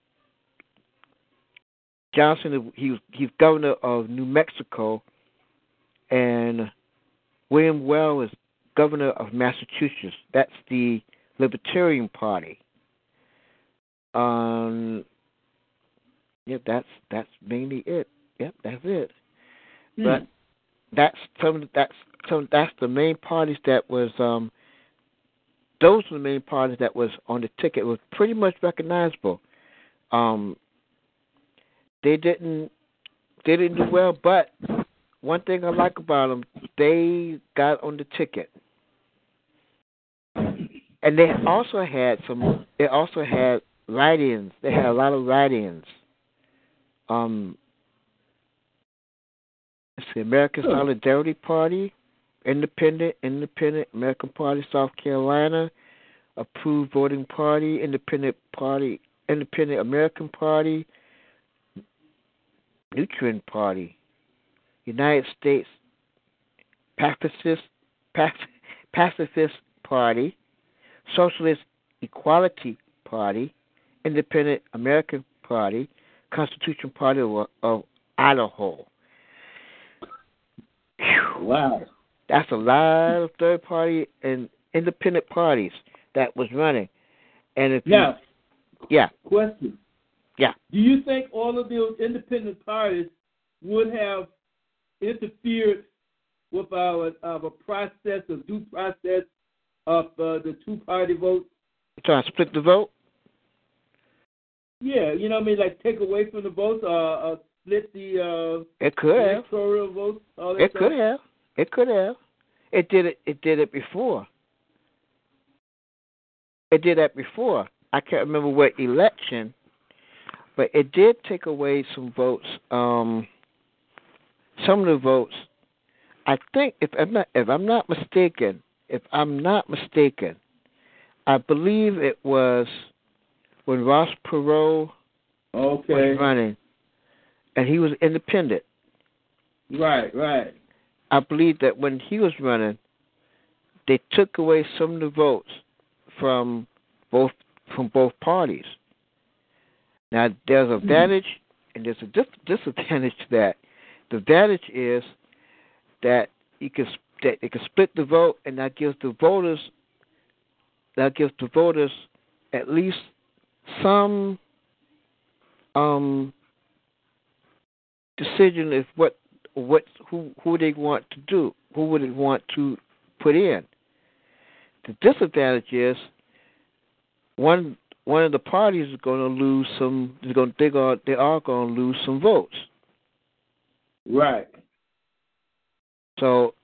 [SPEAKER 3] Johnson, he was he's governor of New Mexico, and William Weld is governor of Massachusetts. That's the Libertarian Party. Um, yep, that's that's mainly it. Yep, that's it.
[SPEAKER 15] Hmm.
[SPEAKER 3] But that's some that's some that's the main parties that was um those were the main parties that was on the ticket It was pretty much recognizable. Um they didn't they didn't do well, but one thing I like about them, they got on the ticket, and they also had some. They also had write-ins. They had a lot of write-ins. Um, it's the American Solidarity Party, Independent, Independent American Party, South Carolina, Approved Voting Party, Independent Party, Independent American Party, Nutrient Party, United States Pacifist Pacifist Party, Socialist Equality Party, Independent American Party, Constitution Party of, of Idaho.
[SPEAKER 15] Wow.
[SPEAKER 3] That's a lot of third party and independent parties that was running. And if
[SPEAKER 15] Now,
[SPEAKER 3] you, yeah,
[SPEAKER 15] question.
[SPEAKER 3] yeah,
[SPEAKER 15] Do you think all of those independent parties would have interfered with our our process of due process of uh, the two party vote?
[SPEAKER 3] trying to split the vote.
[SPEAKER 15] Yeah, you know what I mean, like take away from the votes, uh, uh split the uh
[SPEAKER 3] It could
[SPEAKER 15] electoral votes, all that
[SPEAKER 3] It
[SPEAKER 15] stuff?
[SPEAKER 3] could have. It could have. It did it. It did it before. It did that before. I can't remember what election, but it did take away some votes. Um, some of the votes. I think if I'm not if I'm not mistaken, if I'm not mistaken, I believe it was when Ross Perot
[SPEAKER 15] Okay.
[SPEAKER 3] was running, and he was independent.
[SPEAKER 15] Right, right.
[SPEAKER 3] I believe that when he was running, they took away some of the votes from both from both parties. Now there's a advantage and there's a dis- disadvantage to that. The advantage is that you can that it can split the vote, and that gives the voters that gives the voters at least some um decision if what what who who they want to do, who would they want to put in. The disadvantage is one one of the parties is going to lose some. They're going they going they are going to lose some votes.
[SPEAKER 15] Right.
[SPEAKER 3] So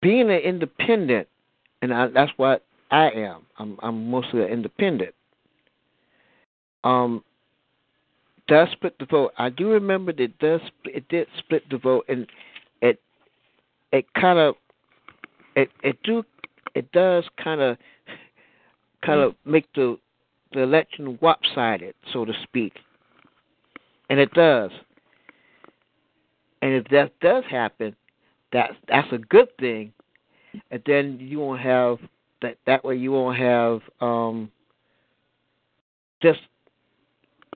[SPEAKER 3] being an independent, and I, that's what I am. I'm I'm mostly an independent. Um, does split the vote. I do remember that it does it did split the vote, and it it kind of it it do it does kind of kind of make the the election lopsided, so to speak, and it does. And if that does happen, that that's a good thing, and then you won't have that. That way, you won't have um, just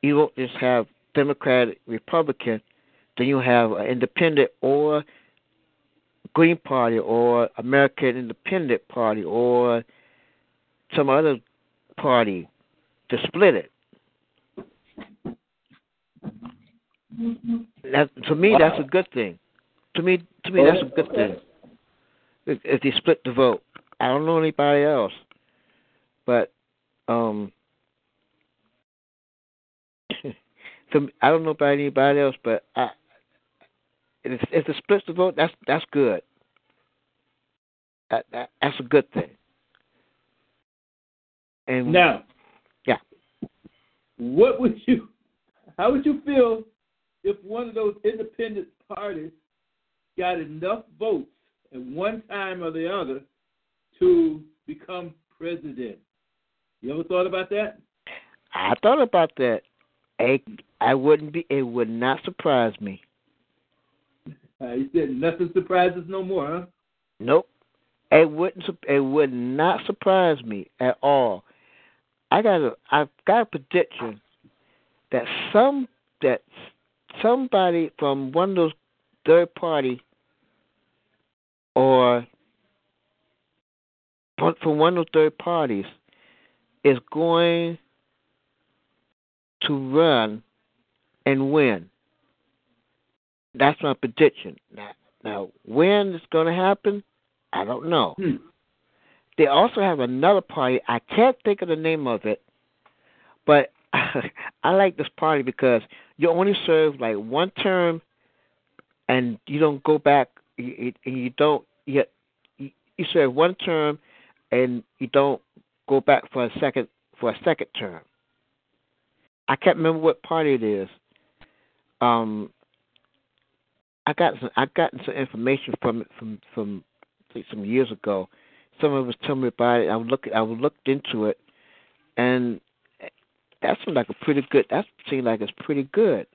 [SPEAKER 3] you won't just have Democratic, Republican. Then you have an Independent or Green Party or American Independent Party or some other party to split it. That, to me, that's a good thing. To me, to me, that's a good thing. If, if they split the vote, I don't know anybody else, but um, to, I don't know about anybody else, but I, if, if it splits the vote, that's that's good. That, that that's a good thing. And
[SPEAKER 15] Now,
[SPEAKER 3] yeah,
[SPEAKER 15] what would you how would you feel if one of those independent parties got enough votes at one time or the other to become president. You ever thought about that?
[SPEAKER 3] I thought about that. I, I wouldn't be. It would not surprise me.
[SPEAKER 15] Uh, you said nothing surprises no more, huh?
[SPEAKER 3] Nope. It wouldn't. It would not surprise me at all. I got a. I've got a prediction that some that somebody from one of those third party or from one of those third parties is going to run and when. That's my prediction. Now, now when it's going to happen, I don't know.
[SPEAKER 15] Hmm.
[SPEAKER 3] They also have another party. I can't think of the name of it, but I like this party because you only serve like one term, and you don't go back. You, you don't you, you serve one term, and you don't go back for a second for a second term. I can't remember what party it is. Um, I got some I gotten some information from it from from like some years ago. Someone was telling me about it. I looking I looked into it, and that seemed like a pretty good. That seemed like it's pretty good.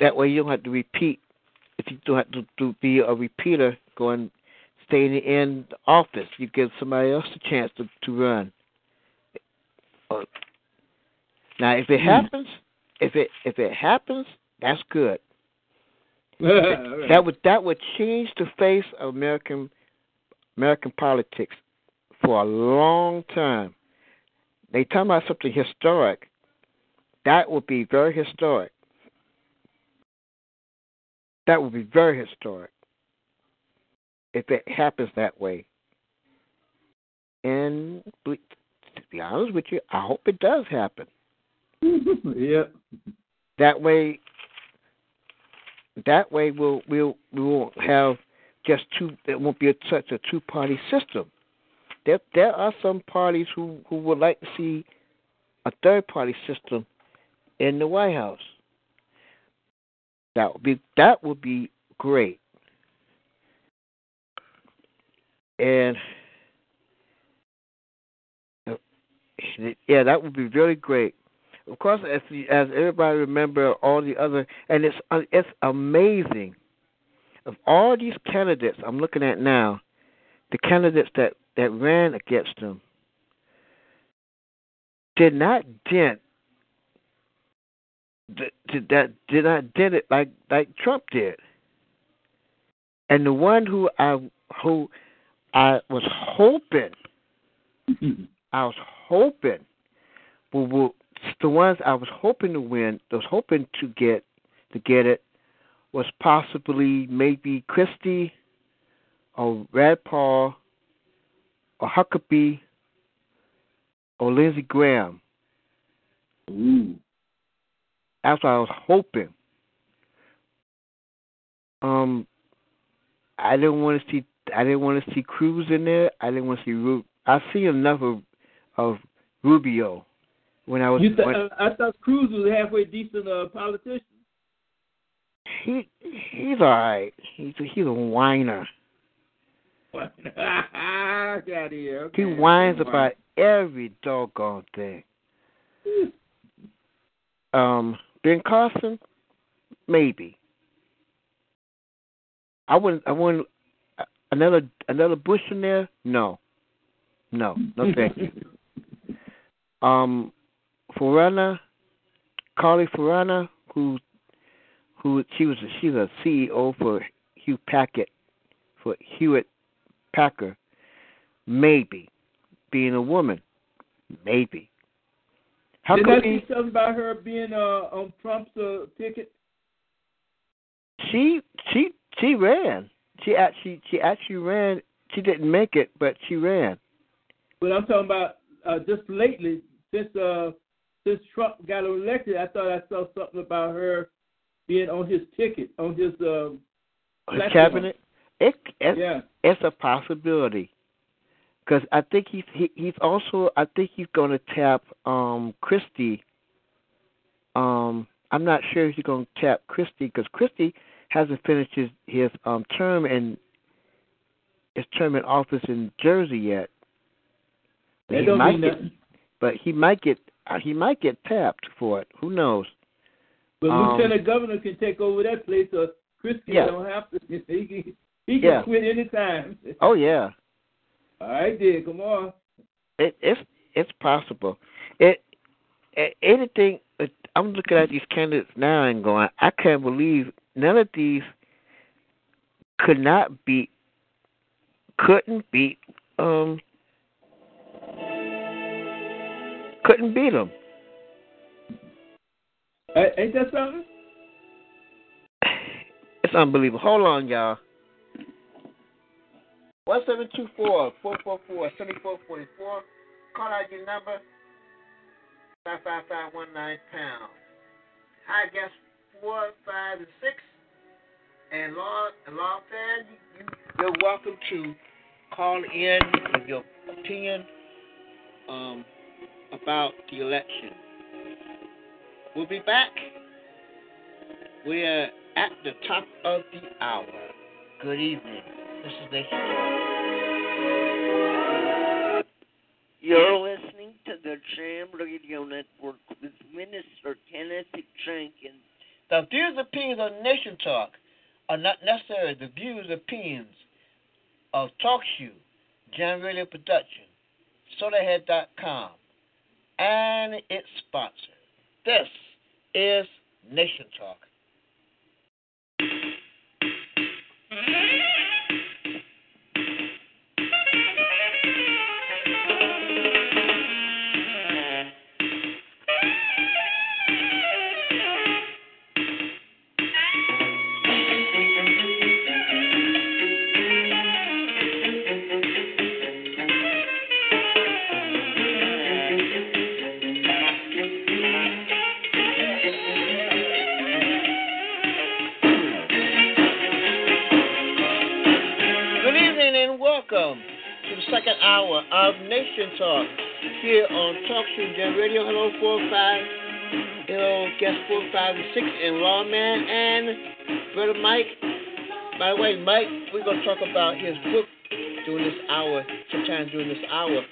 [SPEAKER 3] That way you don't have to repeat. If you don't have to, to be a repeater, going stay in the office, you give somebody else a chance to to run. Now, if it happens, if it if it happens, that's good. that would that would change the face of American American politics for a long time. They talk about something historic. That would be very historic. That would be very historic if it happens that way. And to be honest with you, I hope it does happen.
[SPEAKER 15] yeah.
[SPEAKER 3] That way, that way we'll we'll we won't have just two. It won't be a, such a two party system. There there are some parties who who would like to see a third party system in the White House. That would be that would be great. And uh, yeah, that would be really great. Of course, as as everybody remember, all the other and it's uh, it's amazing. Of all these candidates I'm looking at now, the candidates that that ran against him did not dent did that did not did it like like Trump did. And the one who I who I was hoping I was hoping will, will the ones I was hoping to win, I was hoping to get to get it, was possibly maybe Christie or Rand Paul or Huckabee or Lindsey Graham.
[SPEAKER 15] Ooh.
[SPEAKER 3] That's what I was hoping. Um, I didn't want to see. I didn't want to see Cruz in there. I didn't want to see. Ru- I see enough of of Rubio when I was.
[SPEAKER 15] You th-
[SPEAKER 3] when,
[SPEAKER 15] I thought Cruz was a halfway decent uh, politician.
[SPEAKER 3] He he's all right. He's a, he's a whiner.
[SPEAKER 15] Got here. Okay.
[SPEAKER 3] He whines about every doggone thing. Um, Ben Carson, maybe. I wouldn't. I wouldn't. Another another Bush in there? No, no, no thank you. Um, Fiorina, Carly Fiorina, who who she was a, she's a CEO for Hugh Packard for Hewitt Packer. Maybe being a woman, maybe.
[SPEAKER 15] How Did I see something about her being uh, on Trump's uh, ticket?
[SPEAKER 3] She she she ran. She actually she actually ran. She didn't make it, but she ran.
[SPEAKER 15] But I'm talking about uh, just lately, since uh, since Trump got elected, I thought I saw something about her being on his ticket, on his um,
[SPEAKER 3] his cabinet. It, it's,
[SPEAKER 15] yeah.
[SPEAKER 3] it's a possibility because I think he's he, he's also I think he's going to tap um Christie. Um, I'm not sure if he's going to tap Christie because Christie
[SPEAKER 23] hasn't finished his his um term in his term in office in Jersey yet. But
[SPEAKER 15] That
[SPEAKER 23] he
[SPEAKER 15] don't
[SPEAKER 23] might
[SPEAKER 15] mean
[SPEAKER 23] get, but he might get uh, he might get tapped for it. Who knows?
[SPEAKER 15] But
[SPEAKER 23] Um,
[SPEAKER 15] Lieutenant Governor can take over that place, so Christie
[SPEAKER 23] Yeah.
[SPEAKER 15] don't have to. He can, he can
[SPEAKER 23] Yeah.
[SPEAKER 15] quit anytime.
[SPEAKER 23] Oh yeah,
[SPEAKER 15] All right, then, come on.
[SPEAKER 23] it, it's it's possible. It, a- anything. I'm looking at these candidates now and going, I can't believe none of these could not beat, couldn't beat, um, couldn't beat them.
[SPEAKER 15] Ain't that something?
[SPEAKER 23] It's unbelievable. Hold on, y'all. One seven two four four four four seventy four forty four.
[SPEAKER 3] Call out your number. Five five five one nine pound. High gas four, five, and six. And law and law fan, you you're welcome to call in with your opinion um about the election. We'll be back. We're at the top of the hour. Good evening. This is Nation.
[SPEAKER 4] You're listening to the Jam Radio Network with Minister Kenneth Jenkins.
[SPEAKER 3] The views and opinions on Nation Talk are not necessarily the views and opinions of Talk Shoe, Jam Radio Production, SodaHead.com, and its sponsor. This is Nation Talk. 6 and Lawman and Brother Mike. By the way, Mike, we're going to talk about his book during this hour, sometime during this hour.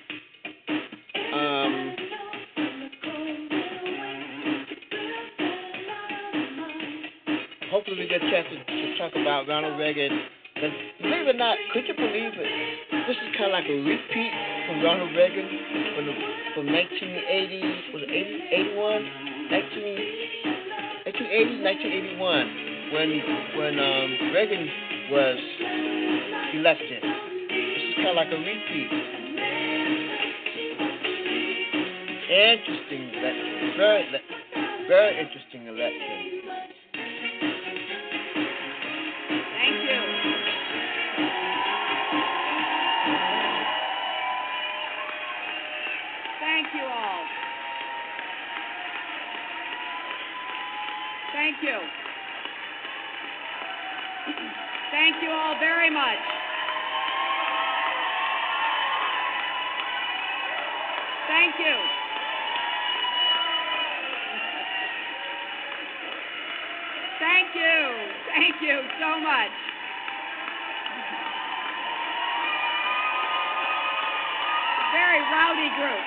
[SPEAKER 3] Um, hopefully we get a chance to, to talk about Ronald Reagan. And believe it or not, could you believe it? This is kind of like a repeat from Ronald Reagan from, the, from 1980, was it 80, 81? 19, 1980, 1981, when, when um, Reagan was elected. This is kind of like a repeat. Interesting. Very, very interesting
[SPEAKER 24] Thank you. Thank you. Thank you so much. Very rowdy group.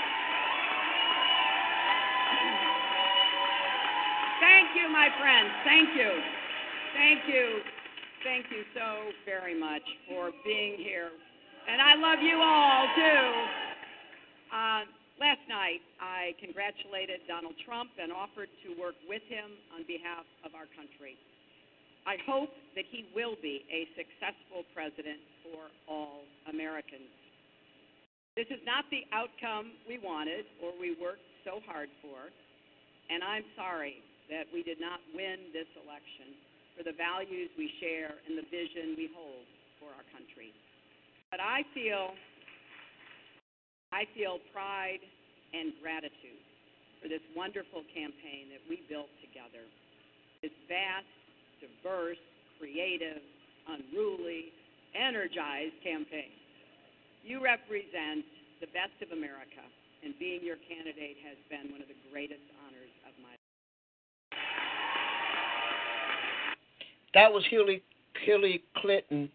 [SPEAKER 24] Thank you, my friends. Thank you. Thank you. Thank you so very much for being here. And I love you all, too. Uh, last night, I congratulated Donald Trump and offered to work with him on behalf of our country. I hope that he will be a successful president for all Americans. This is not the outcome we wanted or we worked so hard for, and I'm sorry that we did not win this election for the values we share and the vision we hold for our country. But I feel I feel pride and gratitude for this wonderful campaign that we built together. This vast, diverse, creative, unruly, energized campaign. You represent the best of America, and being your candidate has been one of the greatest honors of my life.
[SPEAKER 25] that was Hillary Hillary Clinton,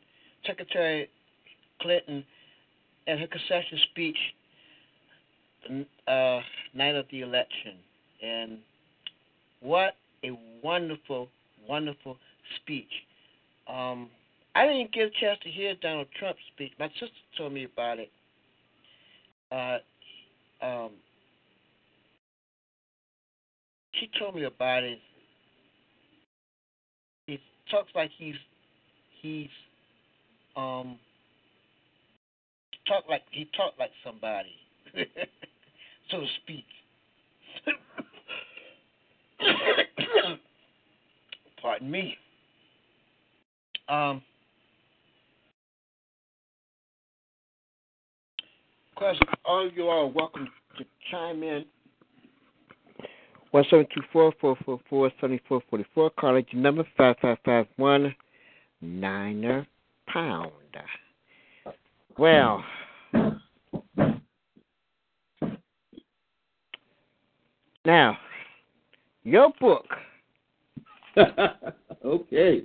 [SPEAKER 25] Secretary Clinton, and her concession speech uh, night of the election, and what a wonderful, wonderful speech. Um, I didn't get a chance to hear Donald Trump's speech. My sister told me about it. Uh, um, she told me about it. He talks like he's he's um talk like he talked like somebody, so to speak. Pardon me. Um, of course, all you are welcome to chime in.
[SPEAKER 3] One seven two four four four four seventy four forty four. College number five five five one niner pound. Well, now your book.
[SPEAKER 15] okay.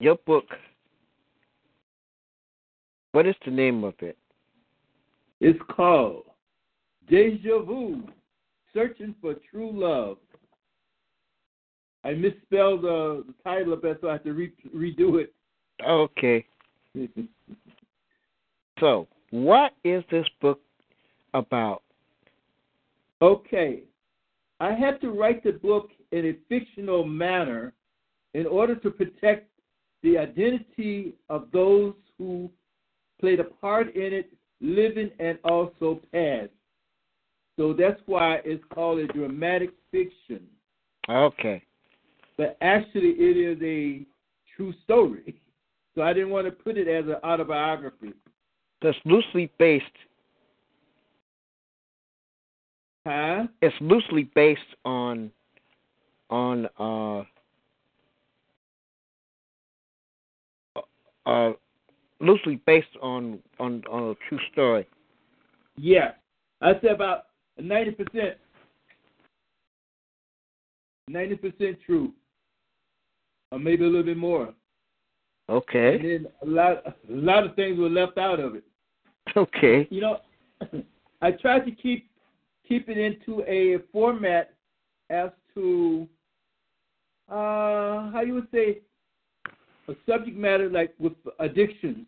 [SPEAKER 3] Your book. What is the name of it?
[SPEAKER 15] It's called Deja Vu Searching for True Love. I misspelled uh, the title of it, so I have to re- redo it.
[SPEAKER 3] Okay. so, what is this book about?
[SPEAKER 15] Okay. I had to write the book in a fictional manner in order to protect the identity of those who played a part in it, living and also past. So that's why it's called a dramatic fiction.
[SPEAKER 3] Okay.
[SPEAKER 15] But actually, it is a true story. So I didn't want to put it as an autobiography.
[SPEAKER 3] That's loosely based.
[SPEAKER 15] Huh?
[SPEAKER 3] It's loosely based on on uh uh loosely based on on on a true story.
[SPEAKER 15] Yeah, I say about ninety percent. Ninety percent true, or maybe a little bit more.
[SPEAKER 3] Okay.
[SPEAKER 15] And then a lot, a lot of things were left out of it.
[SPEAKER 3] Okay.
[SPEAKER 15] You know, I tried to keep keep it into a format as to uh, how you would say a subject matter like with addictions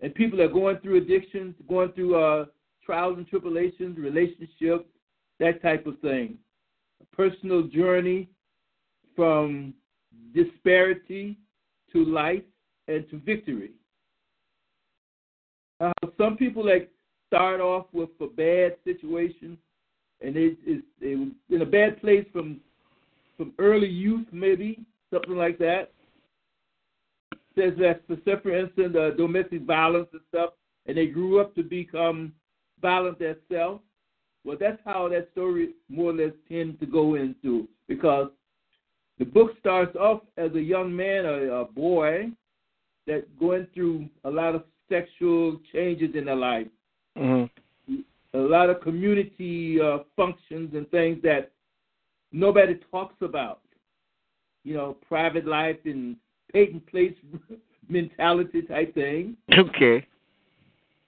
[SPEAKER 15] and people are going through addictions, going through uh, trials and tribulations, relationships, that type of thing. A personal journey from disparity to life and to victory. Uh, some people like start off with a bad situation, and they were in a bad place from from early youth, maybe something like that. Says that for instance, domestic violence and stuff, and they grew up to become violent themselves. Well, that's how that story more or less tends to go into because the book starts off as a young man, a, a boy, that going through a lot of sexual changes in their life,
[SPEAKER 3] mm-hmm.
[SPEAKER 15] a lot of community uh, functions and things that nobody talks about. You know, private life and patent place mentality type thing.
[SPEAKER 3] Okay.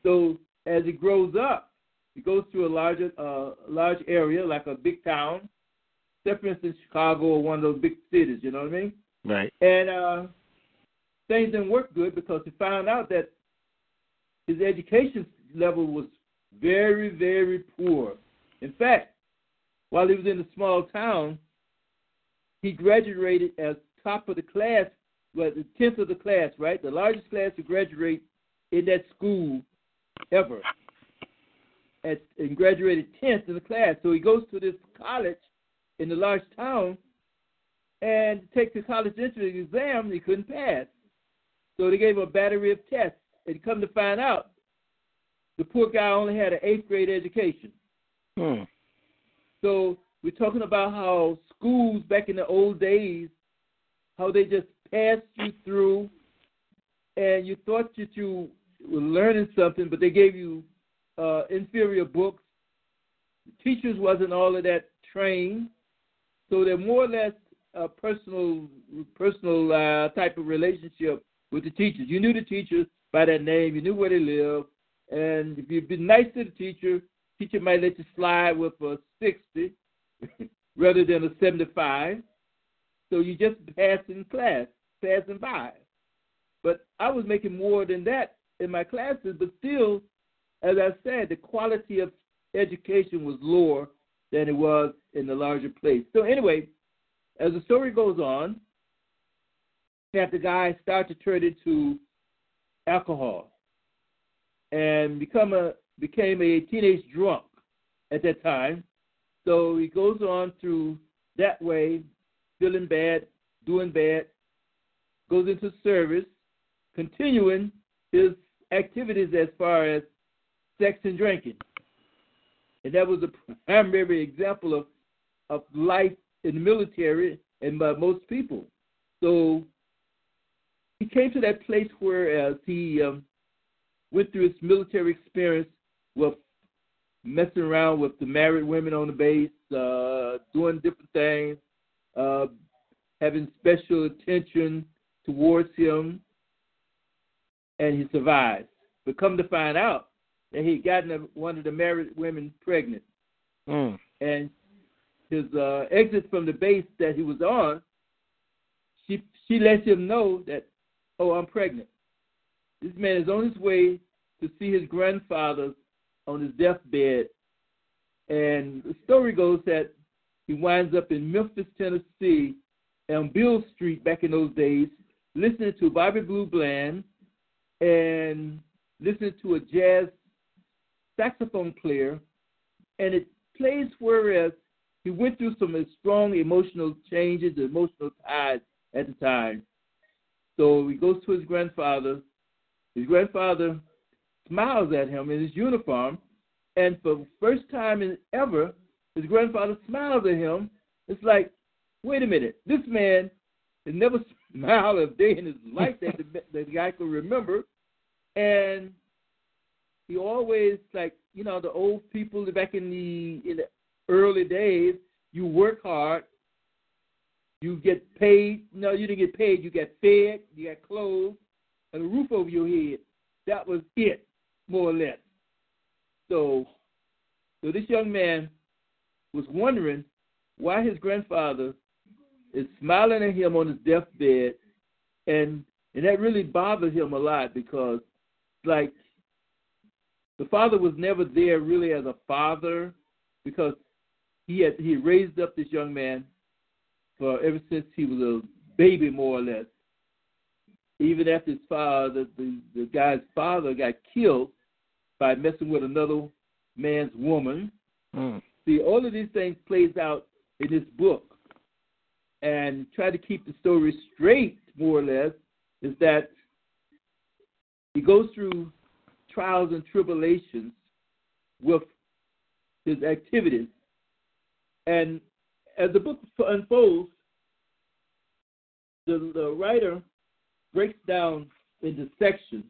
[SPEAKER 15] So as it grows up, it goes to a larger, uh, large area like a big town. Say, for instance, Chicago or one of those big cities. You know what I mean?
[SPEAKER 3] Right.
[SPEAKER 15] And uh, things didn't work good because he found out that his education level was very, very poor. In fact, while he was in a small town, he graduated as top of the class, well, the tenth of the class, right? The largest class to graduate in that school ever. At, and graduated tenth in the class. So he goes to this college in the large town and takes the college entrance exam he couldn't pass. So they gave him a battery of tests. And come to find out, the poor guy only had an eighth grade education.
[SPEAKER 3] Hmm.
[SPEAKER 15] So we're talking about how schools back in the old days, how they just passed you through, and you thought that you were learning something, but they gave you uh, inferior books. The teachers wasn't all of that trained, so they're more or less a personal personal uh, type of relationship with the teachers. You knew the teachers by their name. You knew where they lived, and if you'd been nice to the teacher, teacher might let you slide with a sixty rather than a seventy-five. So you just passing class, passing by. But I was making more than that in my classes, but still, as I said, the quality of education was lower than it was in the larger place. So anyway, as the story goes on, that the guy start to turn into alcohol and become a became a teenage drunk at that time. So he goes on through that way, feeling bad, doing bad, goes into service, continuing his activities as far as sex and drinking. And that was a primary example of, of life in the military and by most people. So he came to that place where as he um, went through his military experience with messing around with the married women on the base, uh, doing different things, uh, having special attention towards him, and he survived. But come to find out that he'd gotten one of the married women pregnant.
[SPEAKER 3] Mm.
[SPEAKER 15] And his uh, exit from the base that he was on, she she lets him know that, oh, I'm pregnant. This man is on his way to see his grandfather on his deathbed, and the story goes that he winds up in Memphis, Tennessee, on Beale Street back in those days, listening to Bobby Blue Bland and listening to a jazz saxophone player, and it plays whereas he went through some strong emotional changes, emotional ties at the time. So he goes to his grandfather. His grandfather smiles at him in his uniform, and for the first time in ever, his grandfather smiles at him. It's like, wait a minute, this man has never smiled a day in his life that the, that the guy could remember, and he always like you know the old people back in the in the early days. You work hard, you get paid. No, you didn't get paid. You got fed, you got clothes, and a roof over your head. That was it, more or less. So, so this young man was wondering why his grandfather is smiling at him on his deathbed, and and that really bothered him a lot because, like, the father was never there really as a father because he had he raised up this young man for ever since he was a baby more or less. Even after his father, the, the guy's father got killed by messing with another man's woman.
[SPEAKER 3] Mm.
[SPEAKER 15] See, all of these things plays out in this book. And try to keep the story straight, more or less, is that he goes through trials and tribulations with his activities. And as the book unfolds, the, the writer breaks down into sections.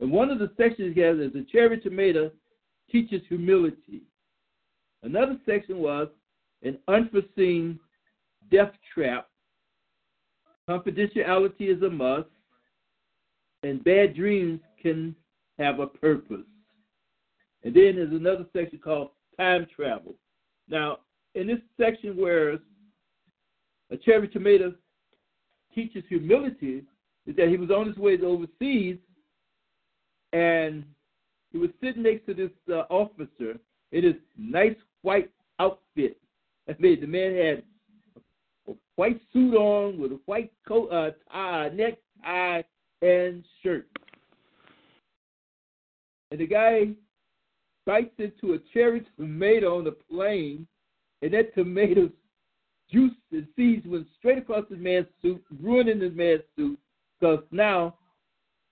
[SPEAKER 15] And one of the sections he has is the cherry tomato teaches humility. Another section was an unforeseen death trap. Confidentiality is a must, and bad dreams can have a purpose. And then there's another section called time travel. Now, in this section where a cherry tomato teaches humility, is that he was on his way to overseas and he was sitting next to this uh, officer in his nice white outfit. I mean, the man had a white suit on with a white coat, uh, tie, necktie, and shirt. And the guy bites into a cherry tomato on the plane, and that tomato juice and seeds went straight across the man's suit, ruining the man's suit, because now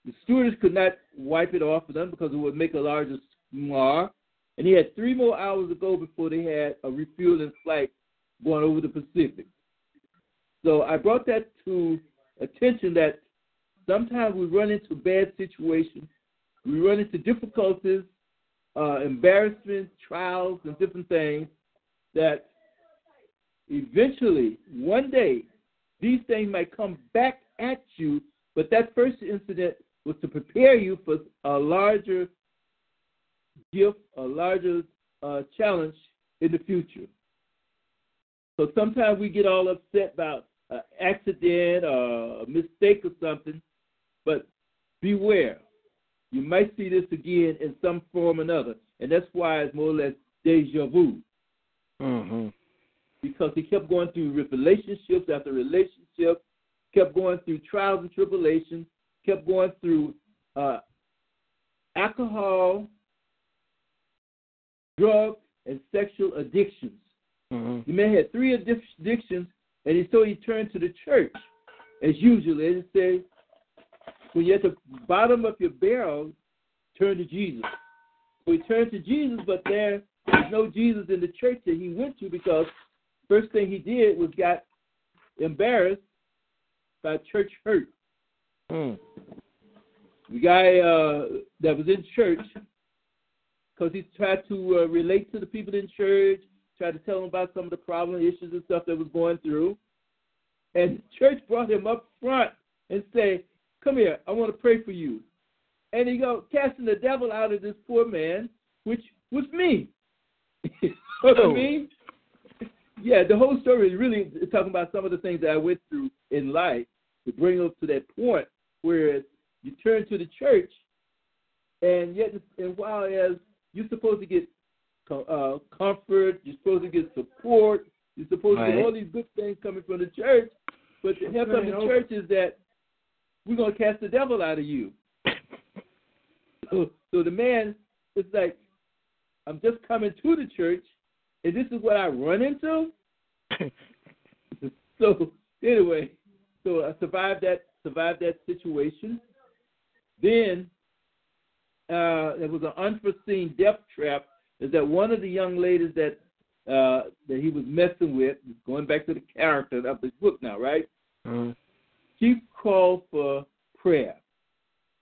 [SPEAKER 15] the stewardess could not wipe it off of them because it would make a larger mar. And he had three more hours to go before they had a refueling flight going over the Pacific. So I brought that to attention that sometimes we run into bad situations we run into difficulties, uh, embarrassment, trials, and different things that eventually, one day, these things might come back at you. But that first incident was to prepare you for a larger gift, a larger uh, challenge in the future. So sometimes we get all upset about an accident or a mistake or something, but beware. You might see this again in some form or another, and that's why it's more or less deja vu.
[SPEAKER 3] Mm-hmm.
[SPEAKER 15] Because he kept going through relationships after relationships, kept going through trials and tribulations, kept going through uh, alcohol, drug, and sexual addictions.
[SPEAKER 3] Mm-hmm.
[SPEAKER 15] The man had three addictions, and he, so he turned to the church, as usual. They say, when you're at the bottom of your barrel, turn to Jesus. So he turned to Jesus, but there was no Jesus in the church that he went to because first thing he did was got embarrassed by church hurt.
[SPEAKER 3] Mm.
[SPEAKER 15] The guy uh, that was in church, because he tried to uh, relate to the people in church, tried to tell them about some of the problem issues and stuff that was going through. And church brought him up front and said, Come here, I want to pray for you. And he go casting the devil out of this poor man, which was me. you know what I mean? Yeah, the whole story is really talking about some of the things that I went through in life to bring us to that point where you turn to the church, and yet, and while as you're supposed to get uh, comfort, you're supposed to get support, you're supposed
[SPEAKER 3] Right.
[SPEAKER 15] to get all these good things coming from the church, but the help of the church is that we're going to cast the devil out of you. So, so the man is like, I'm just coming to the church, and this is what I run into. so anyway, so I survived that survived that situation. Then uh, there was an unforeseen death trap. Is that one of the young ladies that uh, that he was messing with? Going back to the character of the book now, right?
[SPEAKER 3] Mm-hmm.
[SPEAKER 15] She called for prayer,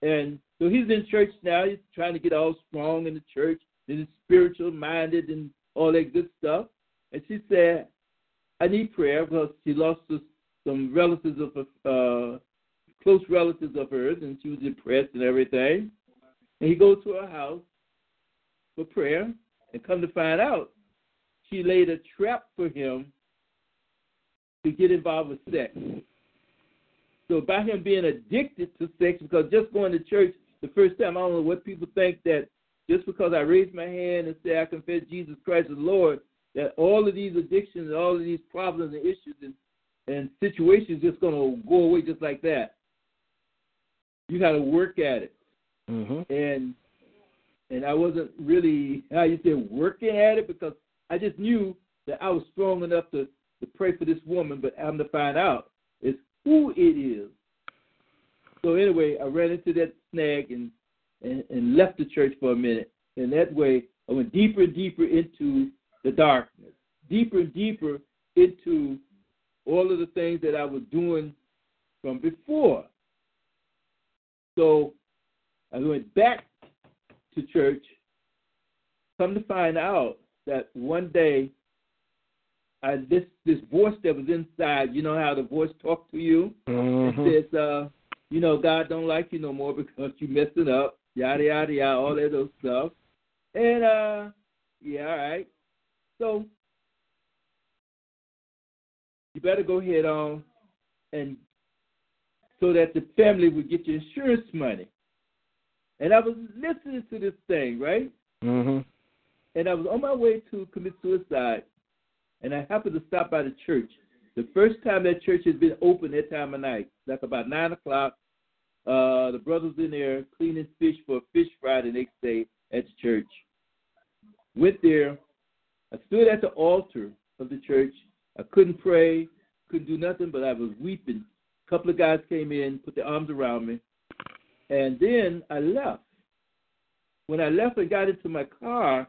[SPEAKER 15] and so he's in church now. He's trying to get all strong in the church, and he's spiritual minded and all that good stuff. And she said, "I need prayer because she lost to some relatives of uh, close relatives of hers, and she was depressed and everything." And he goes to her house for prayer, and come to find out, she laid a trap for him to get involved with sex. So by him being addicted to sex, because just going to church the first time, I don't know what people think that just because I raise my hand and say I confess Jesus Christ as Lord, that all of these addictions all of these problems and issues and, and situations just going to go away just like that. You got to work at it,
[SPEAKER 3] Mm-hmm.
[SPEAKER 15] and and I wasn't really how you say working at it because I just knew that I was strong enough to to pray for this woman, but I'm to find out is who it is. So anyway, I ran into that snag and, and and left the church for a minute, and that way I went deeper and deeper into the darkness, deeper and deeper into all of the things that I was doing from before. So I went back to church. Come to find out that one day, I this this voice that was inside. You know how the voice talked to you.
[SPEAKER 3] Mhm.
[SPEAKER 15] It says, uh, you know, God don't like you no more because you messing up. Yada yada yada, all that other stuff. And uh, yeah, all right. So you better go ahead on and so that the family would get your insurance money. And I was listening to this thing, right?
[SPEAKER 3] Mm-hmm.
[SPEAKER 15] And I was on my way to commit suicide, and I happened to stop by the church. The first time that church has been open that time of night, like about nine o'clock. Uh, the brothers in there cleaning fish for a fish fry the next day at the church. Went there. I stood at the altar of the church. I couldn't pray, couldn't do nothing, but I was weeping. A couple of guys came in, put their arms around me, and then I left. When I left and got into my car,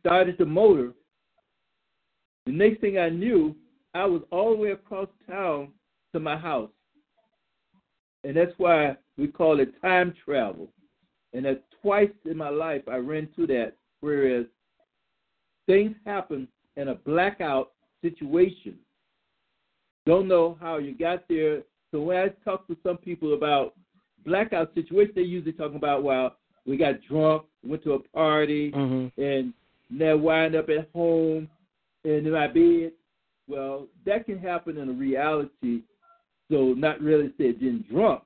[SPEAKER 15] started the motor, the next thing I knew, I was all the way across town to my house. And that's why we call it time travel. And that twice in my life I ran to that, whereas things happen and a blackout situation. Don't know how you got there. So when I talk to some people about blackout situations, they usually talking about well, we got drunk, went to a party,
[SPEAKER 3] Mm-hmm.
[SPEAKER 15] and now wind up at home and in my bed. Well, that can happen in a reality. So not really said being drunk,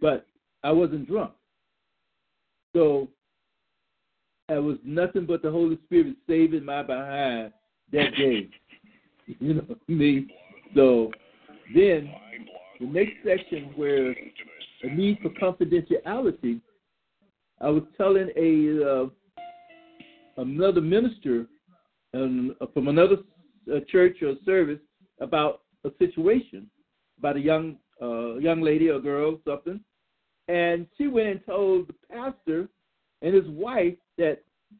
[SPEAKER 15] but I wasn't drunk. So it was nothing but the Holy Spirit saving my behind that day. You know what I mean? So then the next section where a need for confidentiality, I was telling a uh, another minister um, from another uh, church or service about a situation about a young uh, young lady or girl something, and she went and told the pastor and his wife that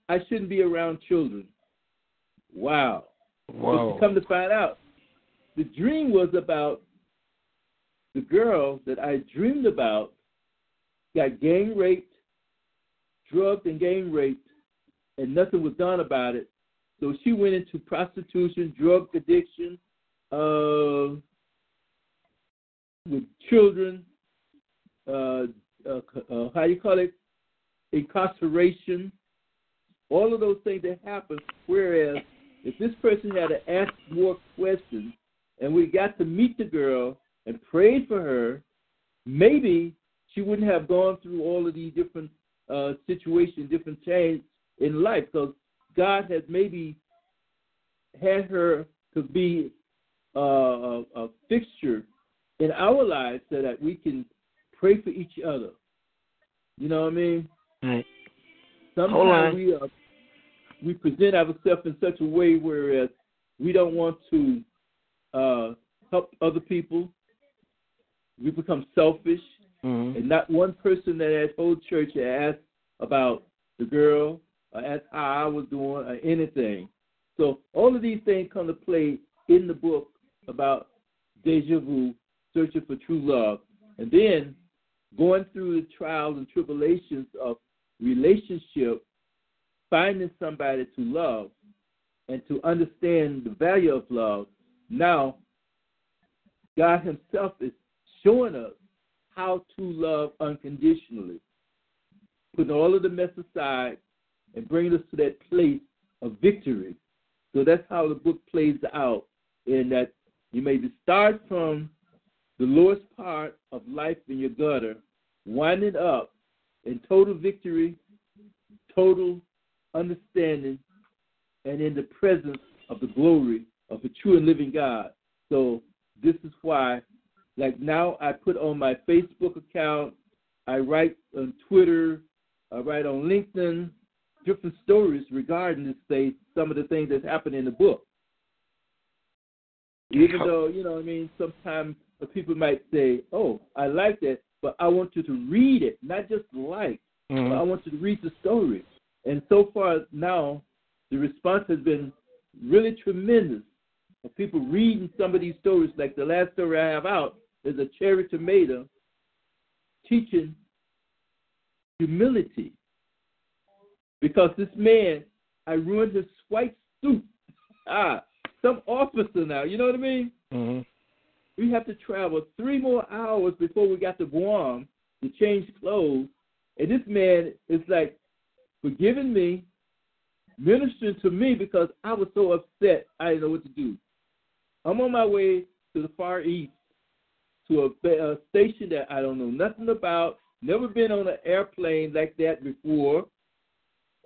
[SPEAKER 15] I shouldn't be around children. Wow.
[SPEAKER 3] Wow.
[SPEAKER 15] But come to find out, the dream was about the girl that I dreamed about got gang raped, drugged and gang raped, and nothing was done about it. So she went into prostitution, drug addiction, uh, with children, uh, uh, uh, how do you call it, incarceration, all of those things that happen. Whereas if this person had to ask more questions and we got to meet the girl and prayed for her, maybe she wouldn't have gone through all of these different uh, situations, different changes in life, because God has maybe had her to be uh, a, a fixture in our lives so that we can pray for each other. You know what I mean?
[SPEAKER 3] Right. Hold on.
[SPEAKER 15] Sometimes we uh, we present ourselves in such a way whereas we don't want to uh, help other people. We become selfish,
[SPEAKER 3] Mhm.
[SPEAKER 15] and not one person at that whole church asked about the girl, or asked how I was doing, or anything. So all of these things come to play in the book about deja vu, searching for true love, and then going through the trials and tribulations of relationship, finding somebody to love, and to understand the value of love. Now, God Himself is showing us how to love unconditionally, putting all of the mess aside and bringing us to that place of victory. So that's how the book plays out, in that you may start from the lowest part of life in your gutter, winding up in total victory, total understanding, and in the presence of the glory of the true and living God. So this is why, like now, I put on my Facebook account, I write on Twitter, I write on LinkedIn, different stories regarding this thing, some of the things that happened in the book. Even though, you know what I mean, sometimes people might say, oh, I like that, but I want you to read it, not just like,
[SPEAKER 3] Mhm.
[SPEAKER 15] but I want you to read the story. And so far now, the response has been really tremendous of people reading some of these stories. Like the last story I have out is a cherry tomato teaching humility. Because this man, I ruined his white suit. Ah, some officer now, you know what I mean?
[SPEAKER 3] Mm-hmm.
[SPEAKER 15] We have to travel three more hours before we got to Guam to change clothes. And this man is like forgiving me, ministering to me because I was so upset I didn't know what to do. I'm on my way to the Far East to a, a station that I don't know nothing about, never been on an airplane like that before.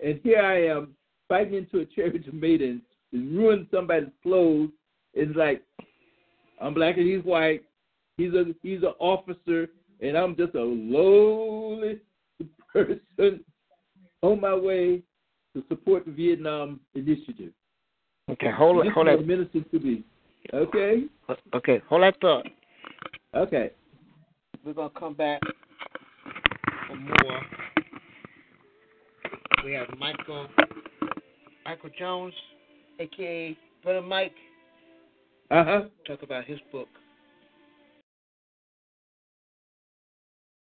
[SPEAKER 15] And here I am fighting into a cherry tomato and, and ruining somebody's clothes. It's like I'm black and he's white. He's a he's an officer and I'm just a lowly person on my way to support the Vietnam initiative.
[SPEAKER 3] Okay, hold
[SPEAKER 15] This
[SPEAKER 3] it,
[SPEAKER 15] is
[SPEAKER 3] hold
[SPEAKER 15] what
[SPEAKER 3] it.
[SPEAKER 15] minister to me. Okay?
[SPEAKER 3] Okay, hold that thought.
[SPEAKER 15] Okay.
[SPEAKER 25] We're gonna come back for more. We have Michael Michael Jones, aka Brother Mike,
[SPEAKER 15] Uh huh.
[SPEAKER 25] talk about his book.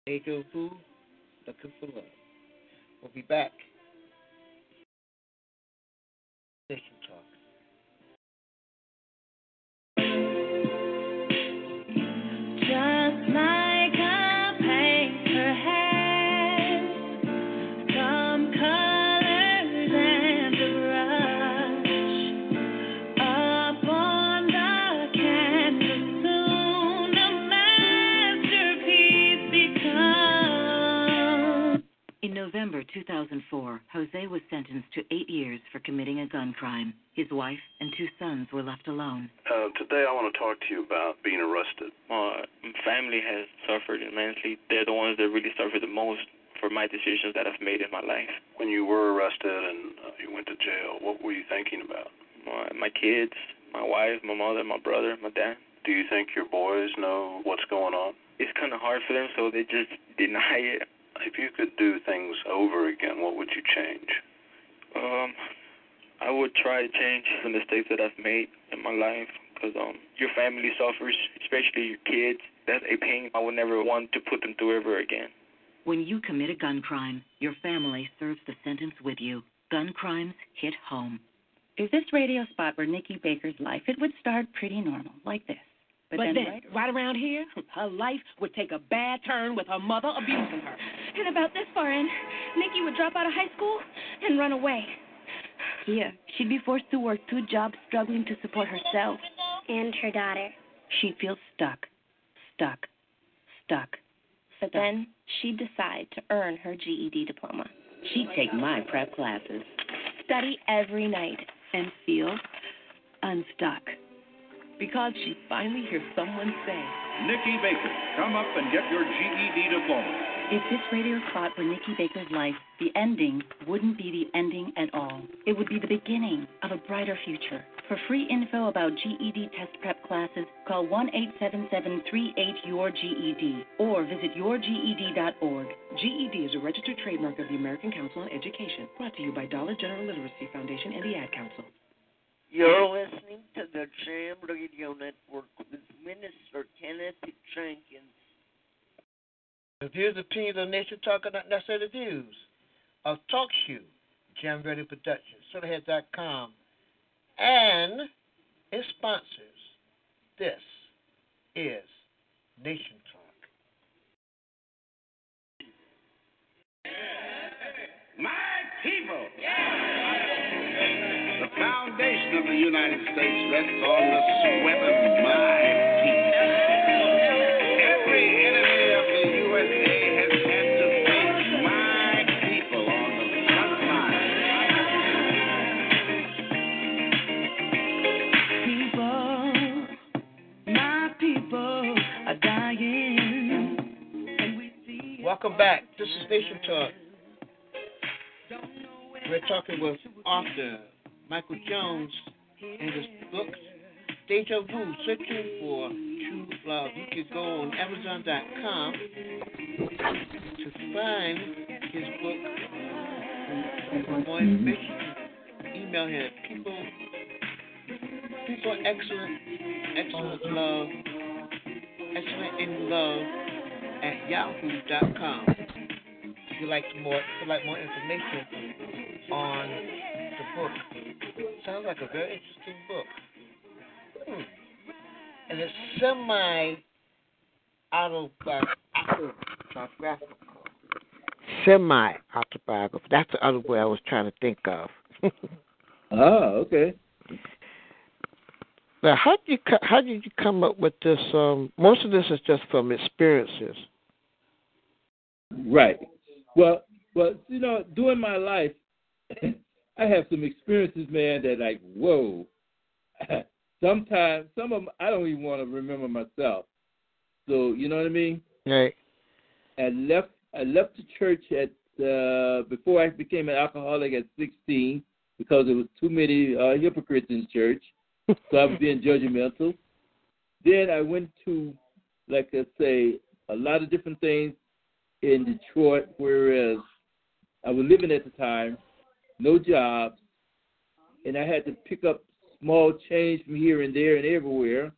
[SPEAKER 25] Deja Vu, Looking for Love. We'll be back.
[SPEAKER 14] Here,
[SPEAKER 13] she'd be forced to work two jobs, struggling to support herself
[SPEAKER 20] and her daughter.
[SPEAKER 26] She'd feel stuck, stuck, stuck.
[SPEAKER 13] But then she'd decide to earn her GED diploma.
[SPEAKER 27] She'd take my prep classes.
[SPEAKER 13] Study every night and feel unstuck.
[SPEAKER 14] Because she finally hears someone say,
[SPEAKER 28] Nikki Baker, come up and get your GED diploma.
[SPEAKER 10] If this radio spot were Nikki Baker's life, the ending wouldn't be the ending at all. It would be the beginning of a brighter future. For free info about GED test prep classes, call 1 877 38 your GED or visit yourged.org.
[SPEAKER 14] GED is a registered trademark of the American Council on Education, brought to you by Dollar General Literacy Foundation and the Ad Council.
[SPEAKER 4] You're listening to the Jam Radio Network with Minister Kenneth Jenkins.
[SPEAKER 3] The views and opinions of Nation Talk are not necessarily the views of Talk Shoe, Jam Radio Productions, SodaHead.com, and its sponsors. This is Nation Talk.
[SPEAKER 28] My people. The foundation of the United States rests on the sweat of my people. Every enemy of the USA has had to face my people on the front
[SPEAKER 11] People, my people are dying.
[SPEAKER 3] Welcome back. This is Nation Talk. We're talking with author Michael Jones and his book Deja Vu, Searching for True Love. You can go on Amazon.com to find his book. For more information, email him at people, people excellent, excellent love, excellent in love at yahoo.com. If you'd like more, if you'd like more information on the book, sounds like a very interesting book. Hmm. And it's semi autobiographical.
[SPEAKER 29] Semi autobiographical. That's the other word I was trying to think of.
[SPEAKER 15] Oh, okay.
[SPEAKER 29] Now, how did you how did you come up with this? Um, most of this is just from experiences.
[SPEAKER 15] Right. Well, well, you know, during my life, I have some experiences, man, that like, whoa. Sometimes, some of them, I don't even want to remember myself. So, you know what I mean?
[SPEAKER 29] Right.
[SPEAKER 15] I left. I left the church at uh, before I became an alcoholic at 16 because there was too many uh, hypocrites in church. so I was being judgmental. Then I went to, like I say, a lot of different things in Detroit, whereas I was living at the time, no jobs, and I had to pick up small change from here and there and everywhere.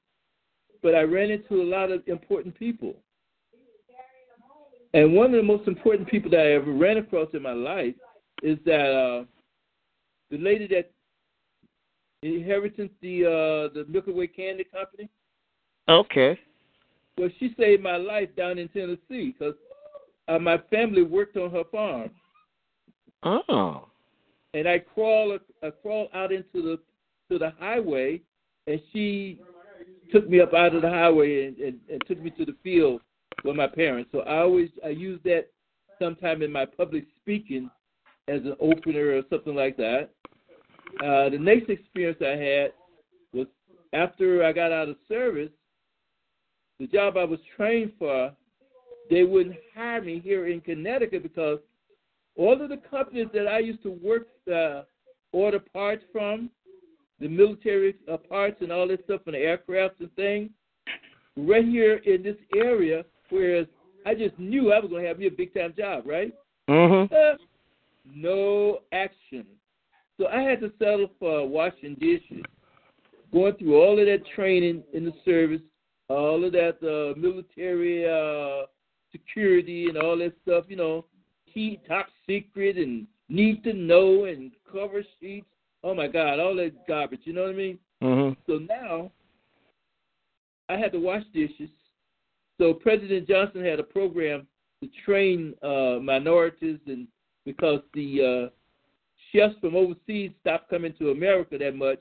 [SPEAKER 15] But I ran into a lot of important people. And one of the most important people that I ever ran across in my life is that uh, the lady that inherited the uh, the Milky Way Candy Company.
[SPEAKER 29] Okay.
[SPEAKER 15] Well, she saved my life down in Tennessee because uh, my family worked on her farm,
[SPEAKER 29] Oh.
[SPEAKER 15] And I crawl I crawled out into the to the highway, and she took me up out of the highway and, and, and took me to the field with my parents. So I always I use that sometime in my public speaking as an opener or something like that. Uh, the next experience I had was after I got out of service, the job I was trained for, they wouldn't hire me here in Connecticut because all of the companies that I used to work uh, order parts from, the military uh, parts and all this stuff and the aircrafts and things, right here in this area, whereas I just knew I was going to have me a big time job, right?
[SPEAKER 3] Mm-hmm.
[SPEAKER 15] Uh, no action. So I had to settle for washing dishes, going through all of that training in the service, all of that uh, military uh, security and all that stuff, you know, key top secret and need to know and cover sheets. Oh my God, all that garbage. You know what I mean?
[SPEAKER 3] Mm-hmm.
[SPEAKER 15] So now I had to wash dishes. So President Johnson had a program to train uh, minorities, and because the uh, chefs from overseas stopped coming to America that much,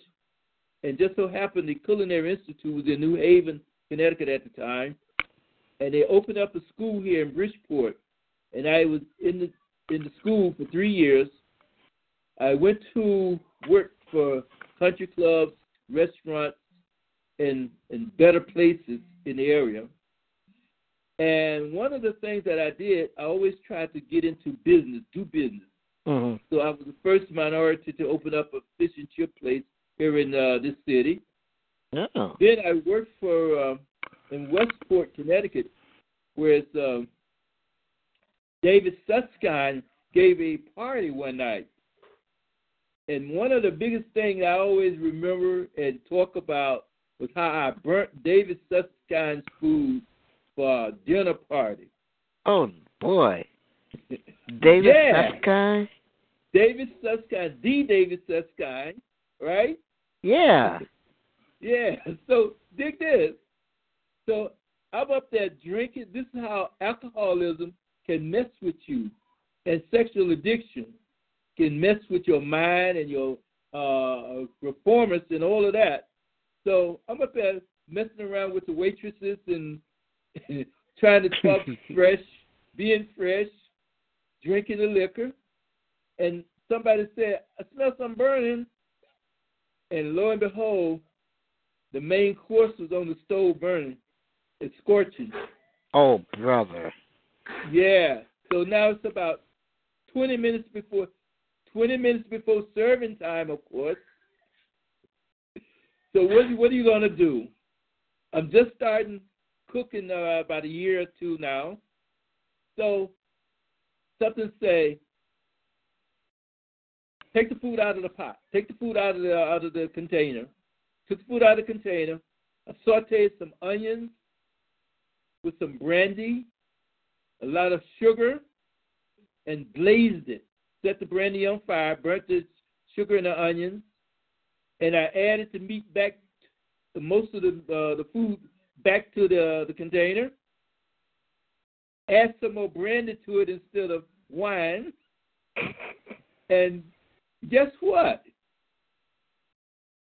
[SPEAKER 15] and just so happened the Culinary Institute was in New Haven, Connecticut at the time, and they opened up a school here in Bridgeport, and I was in the in the school for three years. I went to work for country clubs, restaurants, and and better places in the area. And one of the things that I did, I always tried to get into business, do business.
[SPEAKER 3] Mm-hmm.
[SPEAKER 15] So I was the first minority to open up a fish and chip place here in uh, this city.
[SPEAKER 3] Yeah.
[SPEAKER 15] Then I worked for uh, in Westport, Connecticut, where it's uh, David Susskind gave a party one night. And one of the biggest things I always remember and talk about was how I burnt David Susskind's food for a dinner party.
[SPEAKER 3] Oh boy. David
[SPEAKER 15] Yeah.
[SPEAKER 3] Susskind?
[SPEAKER 15] David Susskind, the David Susskind, right?
[SPEAKER 3] Yeah.
[SPEAKER 15] Yeah. So dig this. So I'm up there drinking. This is how alcoholism can mess with you, and sexual addiction can mess with your mind and your uh, performance and all of that. So I'm up there messing around with the waitresses and trying to talk fresh, being fresh, drinking the liquor. And somebody said, I smell something burning. And lo and behold, the main course was on the stove burning. It's scorching.
[SPEAKER 3] Oh brother.
[SPEAKER 15] Yeah. So now it's about 20 minutes before 20 minutes before serving time, of course. So what what are you gonna do? I'm just starting cooking uh, about a year or two now. So something say, take the food out of the pot, take the food out of the out of the container. Took the food out of the container. I sauteed some onions with some brandy, a lot of sugar, and blazed it. Set the brandy on fire, burnt the sugar and the onions, and I added the meat back, the most of the uh, the food back to the the container. Add some more brandy to it instead of wine, and guess what?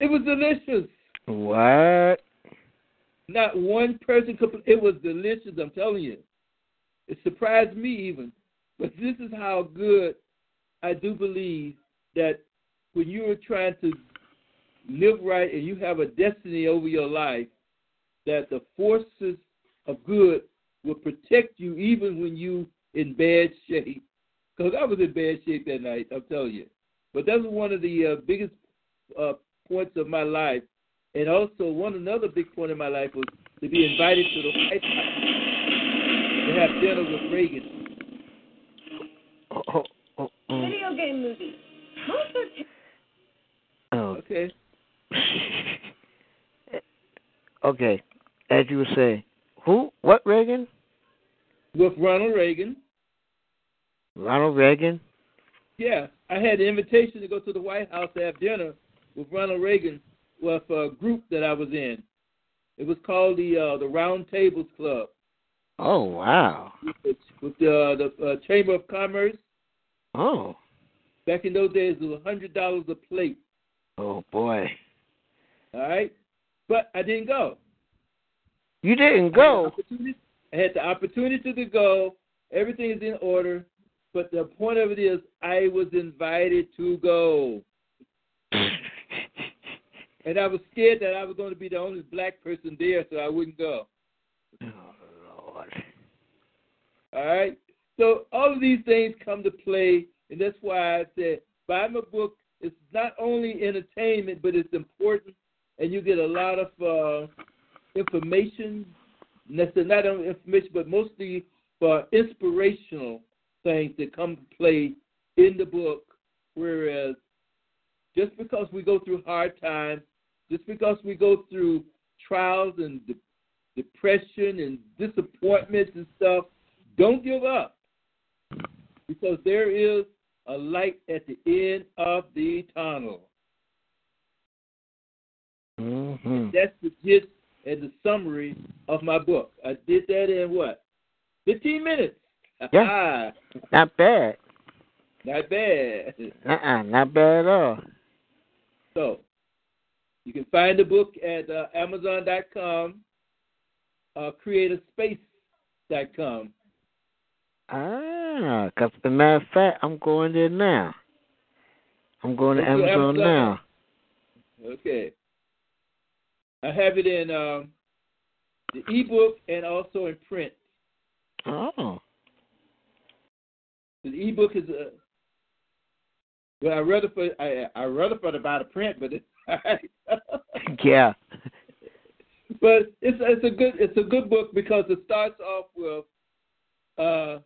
[SPEAKER 15] It was delicious.
[SPEAKER 3] What?
[SPEAKER 15] Not one person could. It was delicious. I'm telling you. It surprised me even. But this is how good I do believe that when you are trying to live right and you have a destiny over your life, that the forces of good will protect you even when you in bad shape. Because I was in bad shape that night. I'm telling you. But that was one of the uh, biggest uh, points of my life and also, one another big point in my life was to be invited to the White House to have dinner with Reagan.
[SPEAKER 3] Oh, oh, oh.
[SPEAKER 30] Video game movie. Most are
[SPEAKER 3] oh.
[SPEAKER 15] Okay.
[SPEAKER 3] Okay. As you were saying, who? What Reagan?
[SPEAKER 15] With Ronald Reagan.
[SPEAKER 3] Ronald Reagan.
[SPEAKER 15] Yeah, I had the invitation to go to the White House to have dinner with Ronald Reagan with a group that I was in. It was called the uh, the Round Tables Club.
[SPEAKER 3] Oh wow.
[SPEAKER 15] With, with the the uh, Chamber of Commerce.
[SPEAKER 3] Oh.
[SPEAKER 15] Back in those days, it was a hundred dollars a plate.
[SPEAKER 3] Oh boy.
[SPEAKER 15] All right, but I didn't go.
[SPEAKER 3] You didn't go.
[SPEAKER 15] I had, the opportunity to go. Everything is in order. but the point of it is, I was invited to go. and I was scared that I was going to be the only black person there, so I wouldn't go.
[SPEAKER 3] Oh.
[SPEAKER 15] All right? So all of these things come to play, and that's why I said buy my book. It's not only entertainment, but it's important, and you get a lot of uh, information. That's not only information, but mostly for inspirational things that come to play in the book. Whereas just because we go through hard times, just because we go through trials and de- depression and disappointments and stuff, don't give up because there is a light at the end of the tunnel.
[SPEAKER 3] Mm-hmm.
[SPEAKER 15] That's the gist and the summary of my book. I did that in what? 15 minutes.
[SPEAKER 3] Yeah. not bad.
[SPEAKER 15] Not bad.
[SPEAKER 3] Uh-uh, not bad at all.
[SPEAKER 15] So, you can find the book at uh, Amazon.com, uh, CreatorSpace.com.
[SPEAKER 3] Ah, because as a matter of fact, I'm going there now. I'm going to Amazon,
[SPEAKER 15] Amazon.
[SPEAKER 3] now.
[SPEAKER 15] Okay. I have it in um, the ebook and also in print.
[SPEAKER 3] Oh.
[SPEAKER 15] The ebook is a well, I rather for I I rather for to buy the print, but it's
[SPEAKER 3] Yeah.
[SPEAKER 15] but it's it's a good it's a good book because it starts off with uh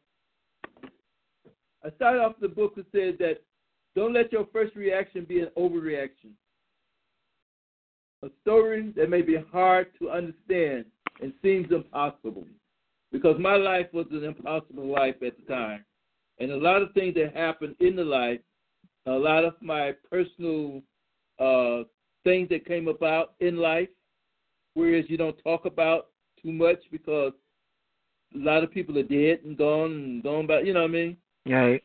[SPEAKER 15] I start off the book that says that don't let your first reaction be an overreaction. A story that may be hard to understand and seems impossible. Because my life was an impossible life at the time. And a lot of things that happened in the life, a lot of my personal uh, things that came about in life, whereas you don't talk about too much because a lot of people are dead and gone and gone by, you know what I mean?
[SPEAKER 3] Right.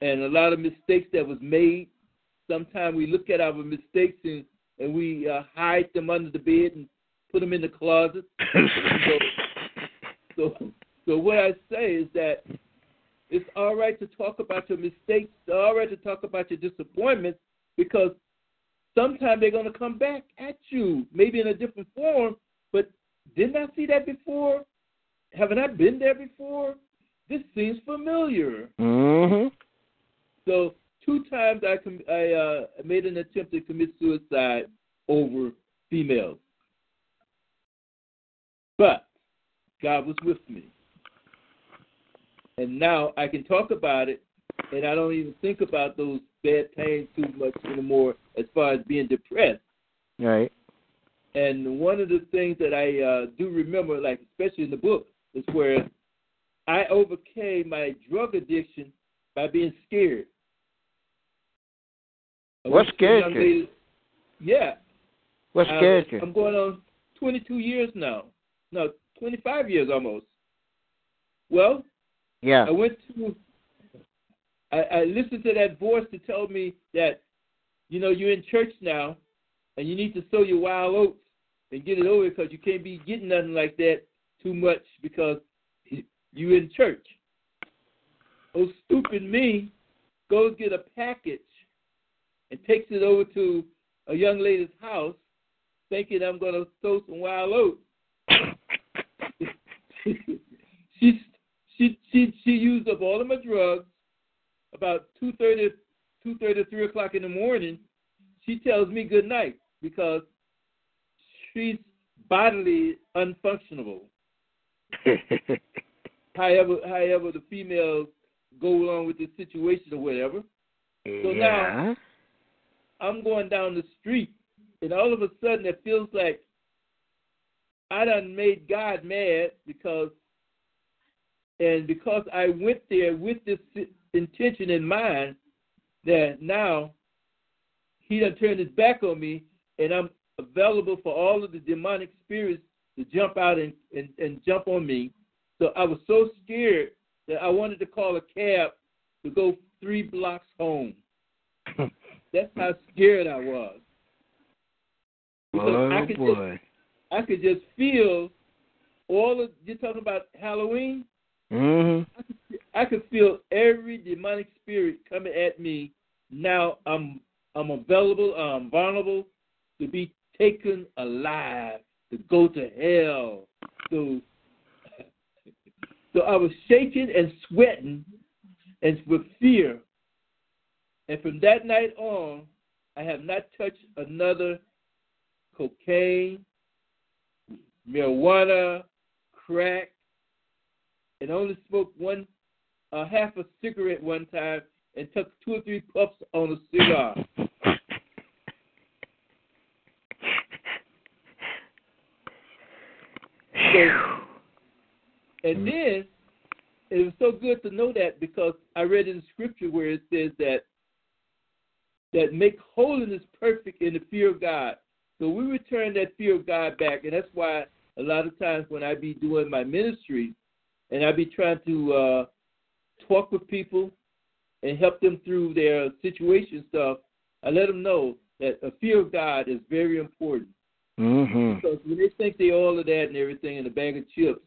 [SPEAKER 15] and a lot of mistakes that was made. Sometimes we look at our mistakes and, and we uh, hide them under the bed and put them in the closet. so, so, so what I say is that it's all right to talk about your mistakes. It's all right to talk about your disappointments because sometimes they're going to come back at you, maybe in a different form. But didn't I see that before? Haven't I been there before? This seems familiar.
[SPEAKER 3] Mm-hmm.
[SPEAKER 15] So two times I com- I uh, made an attempt to commit suicide over females, but God was with me, and now I can talk about it, and I don't even think about those bad pains too much anymore as far as being depressed.
[SPEAKER 3] Right.
[SPEAKER 15] And one of the things that I uh, do remember, like especially in the book, is where I overcame my drug addiction by being scared. I
[SPEAKER 3] What
[SPEAKER 15] went to a
[SPEAKER 3] scared you?
[SPEAKER 15] lady- Yeah.
[SPEAKER 3] What
[SPEAKER 15] I-
[SPEAKER 3] scared you?
[SPEAKER 15] I'm going on 22 years now. No, 25 years almost. Well,
[SPEAKER 3] Yeah.
[SPEAKER 15] I went to. I, I listened to that voice that told me that, you know, you're in church now, and you need to sow your wild oats and get it over because you can't be getting nothing like that too much because you in church. Oh, stupid me goes get a package and takes it over to a young lady's house, thinking I'm going to sow some wild oats. she she she she used up all of my drugs. About two thirty, two thirty, three o'clock in the morning, she tells me good night because she's bodily unfunctionable. however, however the females go along with the situation or whatever. So now. I'm going down the street, and all of a sudden it feels like I done made God mad because, and because I went there with this intention in mind that now he done turned his back on me, and I'm available for all of the demonic spirits to jump out and, and, and jump on me. So I was so scared that I wanted to call a cab to go three blocks home. That's how scared I was. Because
[SPEAKER 3] oh
[SPEAKER 15] I could
[SPEAKER 3] boy.
[SPEAKER 15] Just, I could just feel all of you're talking about Halloween.
[SPEAKER 3] Mm-hmm.
[SPEAKER 15] I could feel every demonic spirit coming at me. Now I'm I'm available, I'm vulnerable to be taken alive, to go to hell. So, so I was shaking and sweating and with fear. And from that night on, I have not touched another cocaine, marijuana, crack, and only smoked one uh, half a cigarette one time and took two or three puffs on a cigar. so, and then it was so good to know that because I read in scripture where it says that that make holiness perfect in the fear of God. So we return that fear of God back, and that's why a lot of times when I be doing my ministry, and I be trying to uh, talk with people and help them through their situation stuff, I let them know that a fear of God is very important.
[SPEAKER 3] Mm-hmm.
[SPEAKER 15] Because when they think they all of that and everything in a bag of chips,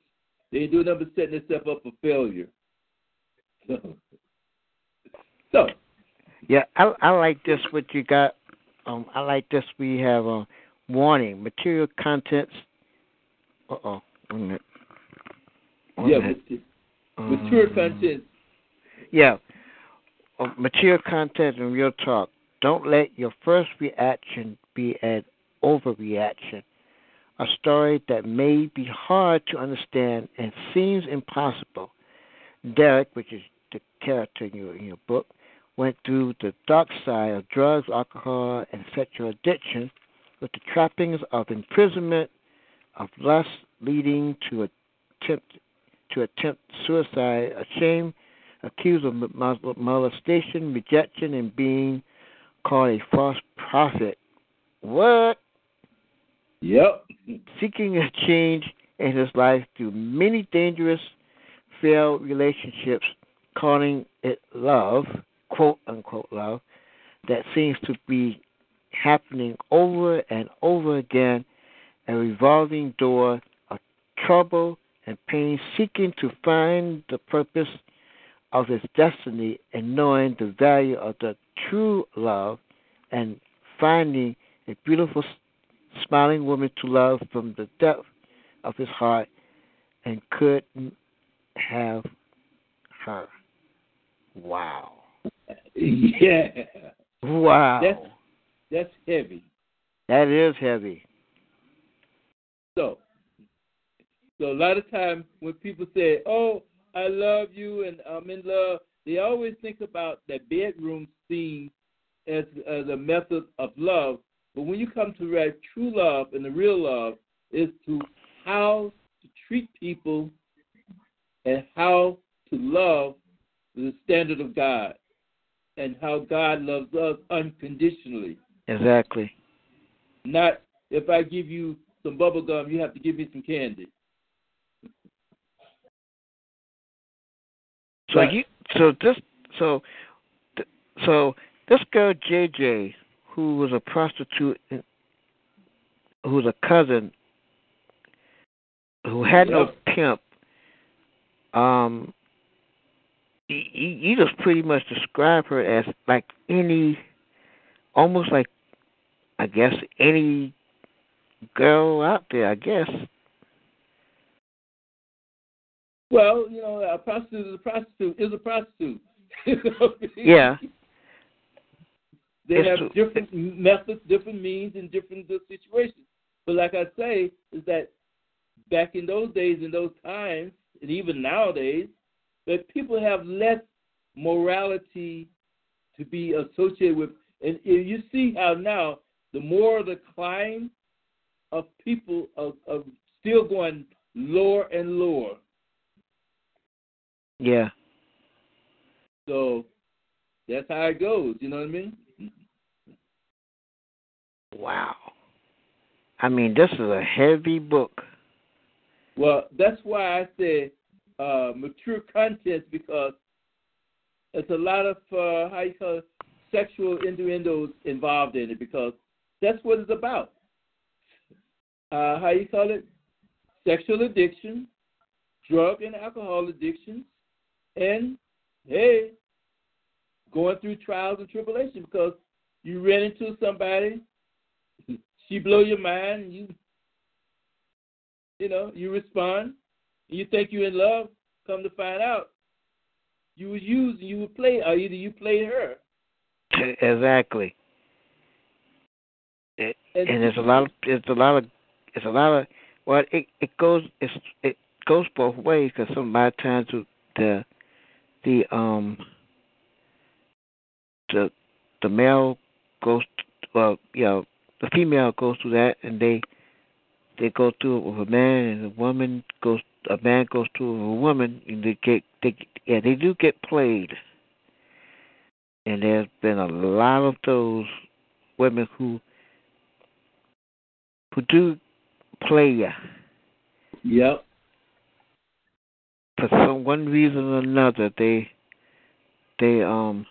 [SPEAKER 15] they ain't doing nothing but setting themselves up for failure. So, so
[SPEAKER 3] yeah, I I like this. What you got? Um, I like this. We have a warning: material contents. Uh oh, one minute. One
[SPEAKER 15] yeah,
[SPEAKER 3] minute.
[SPEAKER 15] mature
[SPEAKER 3] Um,
[SPEAKER 15] content.
[SPEAKER 3] Yeah, uh, material content and real talk. Don't let your first reaction be an overreaction. A story that may be hard to understand and seems impossible. Derek, which is the character in your in your book, went through the dark side of drugs, alcohol, and sexual addiction with the trappings of imprisonment, of lust leading to attempt to attempt suicide, ashamed, accused of molestation, rejection, and being called a false prophet. What?
[SPEAKER 15] Yep.
[SPEAKER 3] Seeking a change in his life through many dangerous failed relationships, calling it love, quote unquote love, that seems to be happening over and over again, a revolving door of trouble and pain, seeking to find the purpose of his destiny and knowing the value of the true love and finding a beautiful, smiling woman to love from the depth of his heart and couldn't have her. Wow.
[SPEAKER 15] Yeah.
[SPEAKER 3] Wow.
[SPEAKER 15] That's that's heavy.
[SPEAKER 3] That is heavy.
[SPEAKER 15] So, so a lot of times when people say, "Oh, I love you and I'm in love," they always think about that bedroom scene as as a method of love. But when you come to read true love and the real love, is to how to treat people and how to love the standard of God and how God loves us unconditionally.
[SPEAKER 3] Exactly.
[SPEAKER 15] Not if I give you some bubble gum, you have to give me some candy.
[SPEAKER 3] So
[SPEAKER 15] Right.
[SPEAKER 3] you, so this, so, so this girl JJ, who was a prostitute, who was a cousin, who had no pimp, um, you, you just pretty much describe her as like any, almost like, I guess any girl out there. I guess.
[SPEAKER 15] Well, you know, a prostitute is a prostitute is a prostitute. You know I mean?
[SPEAKER 3] Yeah.
[SPEAKER 15] They
[SPEAKER 3] It's
[SPEAKER 15] have
[SPEAKER 3] true.
[SPEAKER 15] different methods, different means, and different situations. But like I say, is that back in those days, in those times, and even nowadays, that people have less morality to be associated with. And you see how now the more the climb of people are, are still going lower and lower.
[SPEAKER 3] Yeah.
[SPEAKER 15] So that's how it goes. You know what I mean?
[SPEAKER 3] Wow. I mean, this is a heavy book.
[SPEAKER 15] Well, that's why I say uh, mature content because it's a lot of uh, how you call it, sexual innuendos involved in it because that's what it's about. Uh, how you call it? Sexual addiction, drug and alcohol addictions, and hey, going through trials and tribulation because you ran into somebody, she blow your mind, you you know, you respond, you think you're in love, come to find out you was used you would play or either you played her.
[SPEAKER 3] Exactly. It, and, and there's a lot of it's a lot of it's a lot of well it it goes it's it goes both ways because some of times the the um the the male goes well you know the female goes through that and they they go through it with a man and a woman goes a man goes through it with a woman and they get they yeah they do get played and there's been a lot of those women who who do play you.
[SPEAKER 15] Yep.
[SPEAKER 3] For some one reason or another, they they um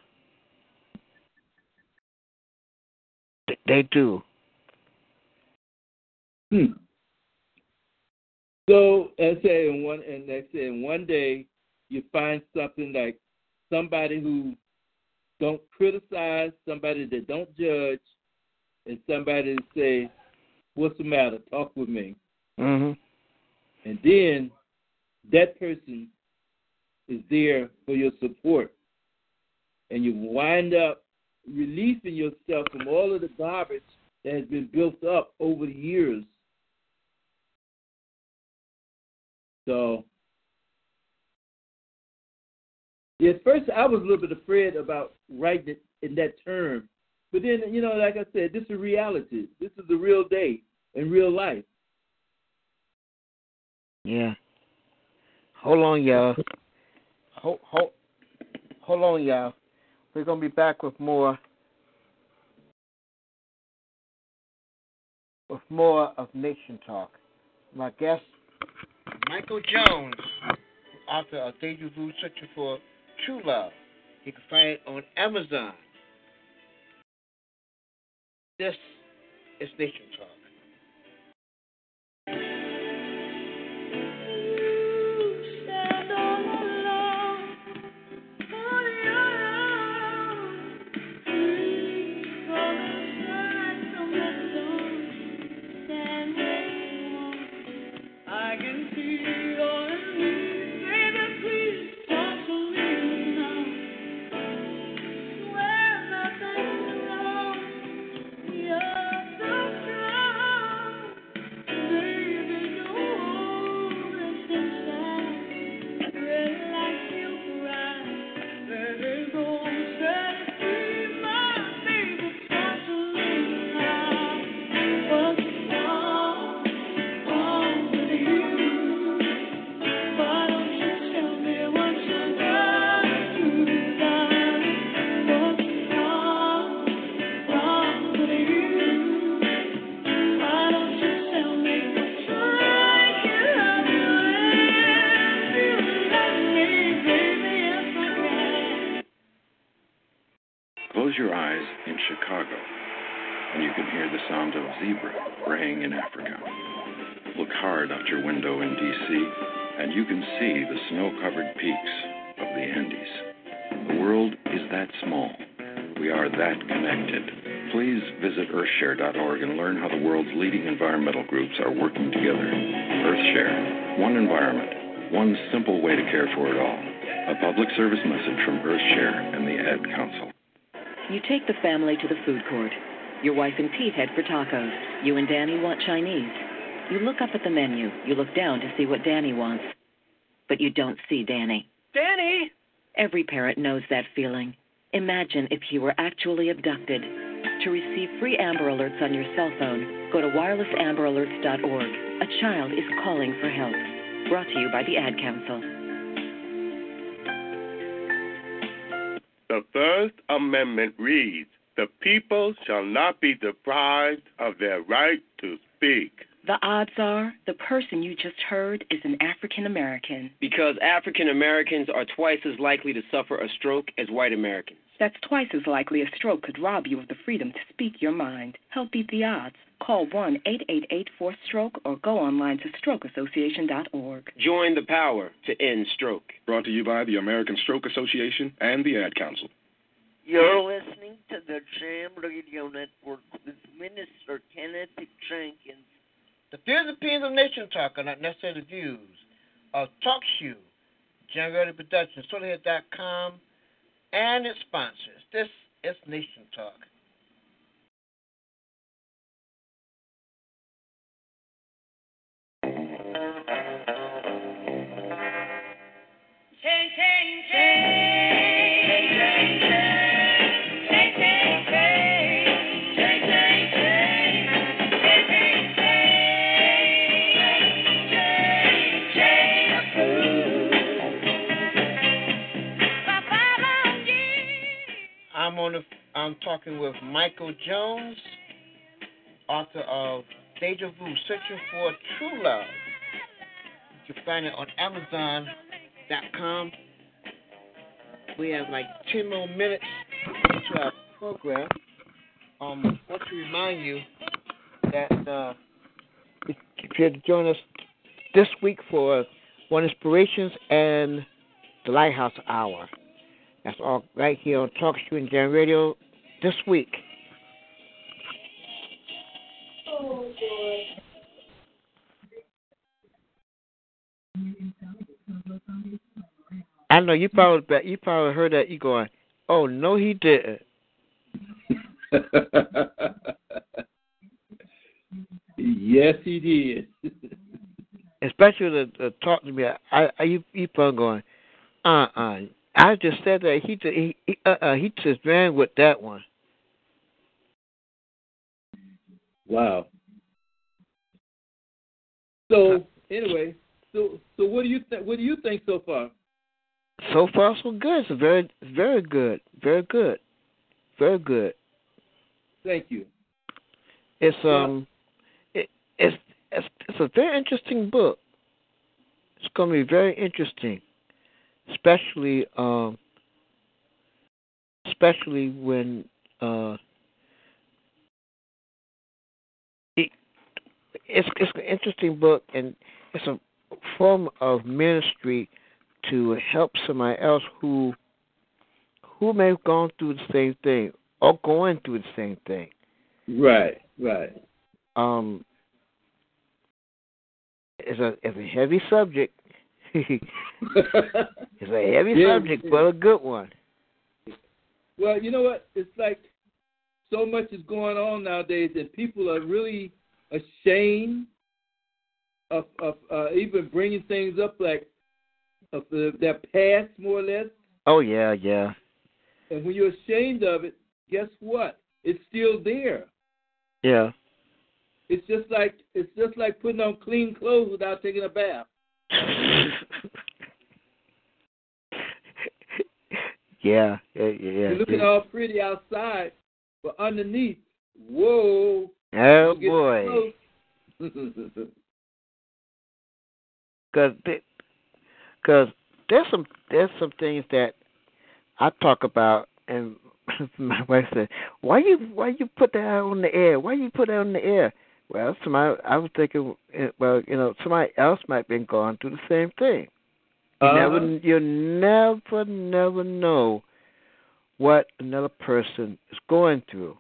[SPEAKER 3] they do.
[SPEAKER 15] Hmm. So, and say in one, and they say in one day, you find something like somebody who don't criticize, somebody that don't judge, and somebody that say, "What's the matter? Talk with me."
[SPEAKER 3] Mm-hmm.
[SPEAKER 15] And then that person is there for your support, and you wind up releasing yourself from all of the garbage that has been built up over the years. So Yeah, at first I was a little bit afraid about writing it in that term. But then, you know, like I said, this is reality. This is the real day in real life.
[SPEAKER 3] Yeah. Hold on, y'all. Hold, hold, hold on, y'all. We're going to be back with more with more of Nation Talk. My guest, Michael Jones, author of Deja Vu, Searching for True Love. You can find it on Amazon. This is Nation Talk.
[SPEAKER 10] Wife and Pete head for tacos. You and Danny want Chinese. You look up at the menu. You look down to see what Danny wants. But you don't see Danny.
[SPEAKER 31] Danny!
[SPEAKER 10] Every parent knows that feeling. Imagine if you were actually abducted. To receive free Amber Alerts on your cell phone, go to wirelessamberAlerts.org. A child is calling for help. Brought to you by the Ad Council.
[SPEAKER 6] The First Amendment reads the people shall not be deprived of their right to speak.
[SPEAKER 10] The odds are the person you just heard is an African American.
[SPEAKER 8] Because African Americans are twice as likely to suffer a stroke as white Americans.
[SPEAKER 11] That's twice as likely a stroke could rob you of the freedom to speak your mind. Help beat the odds. Call 1 888 4 Stroke or go online to strokeassociation.org.
[SPEAKER 8] Join the power to end stroke.
[SPEAKER 32] Brought to you by the American Stroke Association and the Ad Council.
[SPEAKER 4] You're listening to the Jam Radio Network with Minister Kenneth Jenkins.
[SPEAKER 25] The views and opinions of Nation Talk are not necessarily the views of Talk Shoe, Jam Radio Productions, SolarHead.com, and its sponsors. This is Nation Talk. I'm on the, I'm talking with Michael Jones, author of Deja Vu, Searching for True Love. You can find it on Amazon.com. We have like 10 more minutes to our program. Um, I want to remind you that uh, if you're to join us this week for One Inspirations and the Lighthouse Hour. That's all right here on Talk Show and Jam Radio this week.
[SPEAKER 30] Oh.
[SPEAKER 3] I know you probably you probably heard that you going, Oh no he didn't.
[SPEAKER 15] yes, he did.
[SPEAKER 3] Especially the, the talk to me. I, I you you probably going, uh uh I just said that he he, he uh uh he just ran with that one.
[SPEAKER 15] Wow. So anyway, so so what do you th- what do you think so far?
[SPEAKER 3] So far so good. It's very very good. Very good. Very good.
[SPEAKER 15] Thank you.
[SPEAKER 3] It's um it, it's it's it's a very interesting book. It's going to be very interesting, especially um especially when uh it, it's it's an interesting book and it's a form of ministry to help somebody else who who may have gone through the same thing or going through the same thing.
[SPEAKER 15] Right, right.
[SPEAKER 3] Um, it's a it's a heavy subject. it's a heavy
[SPEAKER 15] Yeah,
[SPEAKER 3] subject,
[SPEAKER 15] yeah.
[SPEAKER 3] but a good one.
[SPEAKER 15] Well, you know what? It's like so much is going on nowadays that people are really ashamed of of uh, even bringing things up like of the, their past, more or less.
[SPEAKER 3] Oh yeah, yeah.
[SPEAKER 15] And when you're ashamed of it, guess what? It's still there.
[SPEAKER 3] Yeah.
[SPEAKER 15] It's just like it's just like putting on clean clothes without taking a bath.
[SPEAKER 3] Yeah, yeah, yeah.
[SPEAKER 15] You're looking all pretty outside, but underneath, whoa.
[SPEAKER 3] Oh boy. Cause, cause there's some there's some things that I talk about, and my wife said, "Why you why you put that out on the air? Why you put that on the air?" Well, somebody I was thinking, eh, well, you know, somebody else might have been going through the same thing. You
[SPEAKER 15] Uh-huh.
[SPEAKER 3] never you never never know what another person is going through.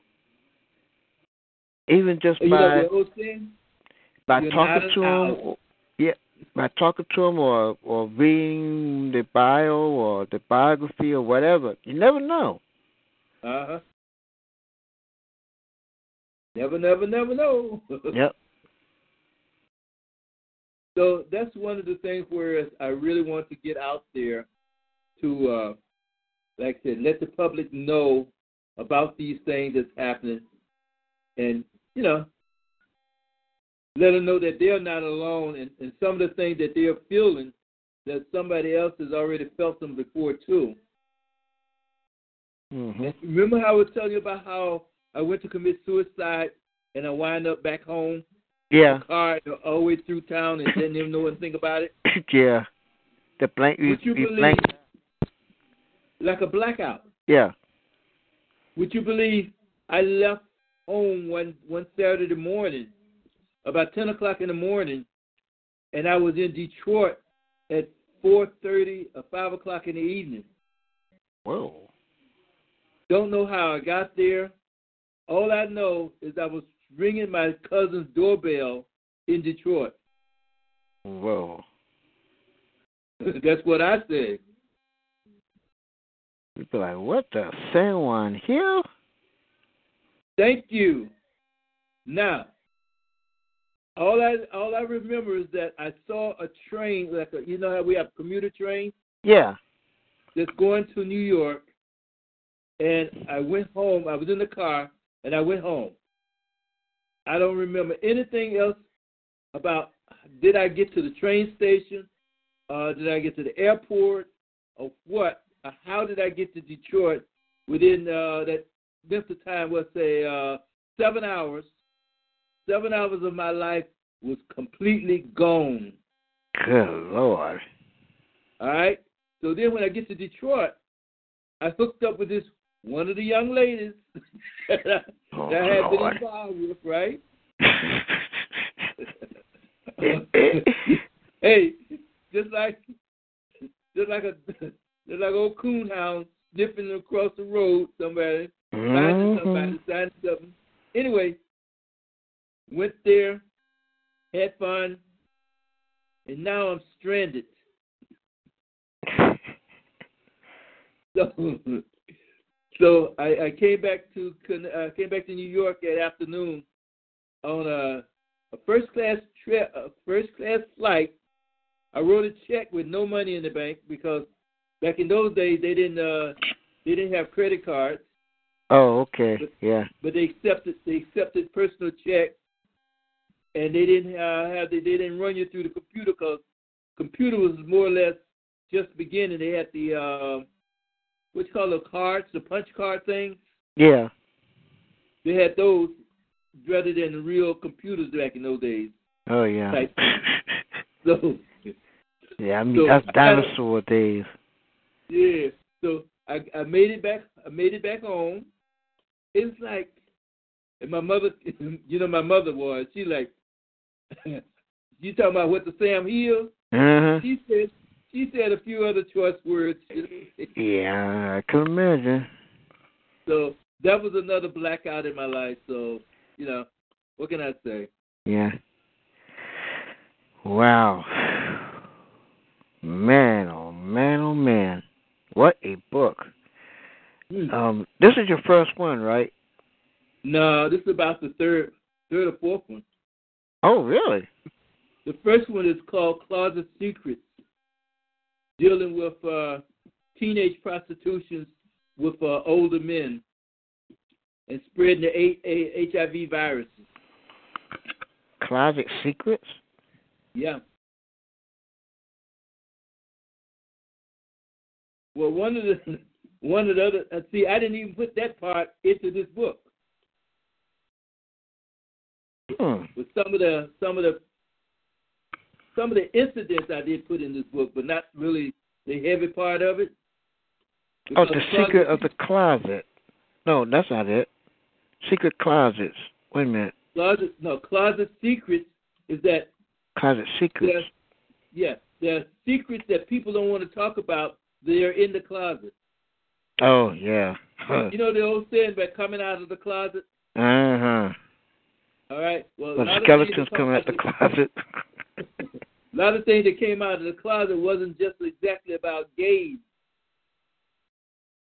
[SPEAKER 3] Even just
[SPEAKER 15] you know
[SPEAKER 3] by
[SPEAKER 15] the old saying?
[SPEAKER 3] by
[SPEAKER 15] You're
[SPEAKER 3] talking to them, yeah, by talking to them or or reading the bio or the biography or whatever. You never know.
[SPEAKER 15] Uh huh. Never, never, never know.
[SPEAKER 3] Yep.
[SPEAKER 15] So that's one of the things where I really want to get out there to, uh, like I said, let the public know about these things that's happening, and you know, let them know that they're not alone, and, and some of the things that they're feeling that somebody else has already felt them before too.
[SPEAKER 3] Mm-hmm.
[SPEAKER 15] Remember how I was telling you about how I went to commit suicide and I wind up back home?
[SPEAKER 3] Yeah.
[SPEAKER 15] The car all the way through town and didn't even know anything about it.
[SPEAKER 3] yeah. The blank
[SPEAKER 15] Would you
[SPEAKER 3] you
[SPEAKER 15] believe?
[SPEAKER 3] blank
[SPEAKER 15] Like a blackout.
[SPEAKER 3] yeah.
[SPEAKER 15] would you believe I left home one one Saturday morning, about ten o'clock in the morning, and I was in Detroit at four thirty or five o'clock in the evening.
[SPEAKER 3] Whoa.
[SPEAKER 15] Don't know how I got there. All I know is I was ringing my cousin's doorbell in Detroit.
[SPEAKER 3] Whoa.
[SPEAKER 15] That's what I said.
[SPEAKER 3] You'd be like, what the San Juan Hill?
[SPEAKER 15] Thank you. Now, all I all I remember is that I saw a train, like a, you know how we have commuter trains
[SPEAKER 3] Yeah.
[SPEAKER 15] that's going to New York, and I went home. I was in the car, and I went home. I don't remember anything else about did I get to the train station, uh, did I get to the airport, or what? Uh, how did I get to Detroit within uh, that length of time? Let's say uh, seven hours. Seven hours of my life was completely gone.
[SPEAKER 3] Good Lord.
[SPEAKER 15] All right. So then when I get to Detroit, I hooked up with this one of the young ladies that I,
[SPEAKER 3] Oh,
[SPEAKER 15] that had been involved with, right? hey, just like just like a just like old coonhound sniffing across the road, somebody finding
[SPEAKER 3] Mhm.
[SPEAKER 15] somebody, finding something. Anyway, went there, had fun, and now I'm stranded. So, so I, I came back to Con- uh, came back to New York that afternoon on a, a first class trip, a first class flight. I wrote a check with no money in the bank because back in those days they didn't uh, they didn't have credit cards,
[SPEAKER 3] Oh, okay. Yeah.
[SPEAKER 15] but they accepted they accepted personal checks, and they didn't uh, have they, they didn't run you through the computer because computer was more or less just beginning. They had the uh, what you call the cards, the punch card things.
[SPEAKER 3] Yeah.
[SPEAKER 15] They had those rather than the real computers back in those days.
[SPEAKER 3] Oh, yeah.
[SPEAKER 15] So
[SPEAKER 3] Yeah, I mean,
[SPEAKER 15] So,
[SPEAKER 3] that's
[SPEAKER 15] I
[SPEAKER 3] dinosaur days.
[SPEAKER 15] yeah, so I I made it back. I made it back home. It's like, and my mother, you know, my mother was. She like, you talking about what the Sam Hill?
[SPEAKER 3] Uh-huh.
[SPEAKER 15] She said she said a few other choice words.
[SPEAKER 3] Yeah, I can imagine.
[SPEAKER 15] so that was another blackout in my life. So you know, what can I say?
[SPEAKER 3] Yeah. Wow. Man, oh man, oh man. What a book. Um, this is your first one, right?
[SPEAKER 15] No, this is about the third, third or fourth one.
[SPEAKER 3] Oh, really?
[SPEAKER 15] The first one is called Closet Secrets, dealing with uh, teenage prostitutions with uh, older men and spreading the HIV viruses.
[SPEAKER 3] Closet Secrets?
[SPEAKER 15] Yeah. Well, one of the one of the other uh, see, I didn't even put that part into this book.
[SPEAKER 3] Hmm.
[SPEAKER 15] But some of the some of the some of the incidents I did put in this book, but not really the heavy part of it.
[SPEAKER 3] Oh, the secret of the closet. No, that's not it. Secret closets. Wait a minute.
[SPEAKER 15] closet no closet secrets is that
[SPEAKER 3] Closet secrets.
[SPEAKER 15] there's yeah there are secrets that people don't want to talk about. They're in the closet.
[SPEAKER 3] Oh, yeah.
[SPEAKER 15] You know the old saying about coming out of the closet.
[SPEAKER 3] Uh huh.
[SPEAKER 15] All right. Well,
[SPEAKER 3] The skeletons come out the closet.
[SPEAKER 15] A lot of things that came out of the closet wasn't just exactly about gays.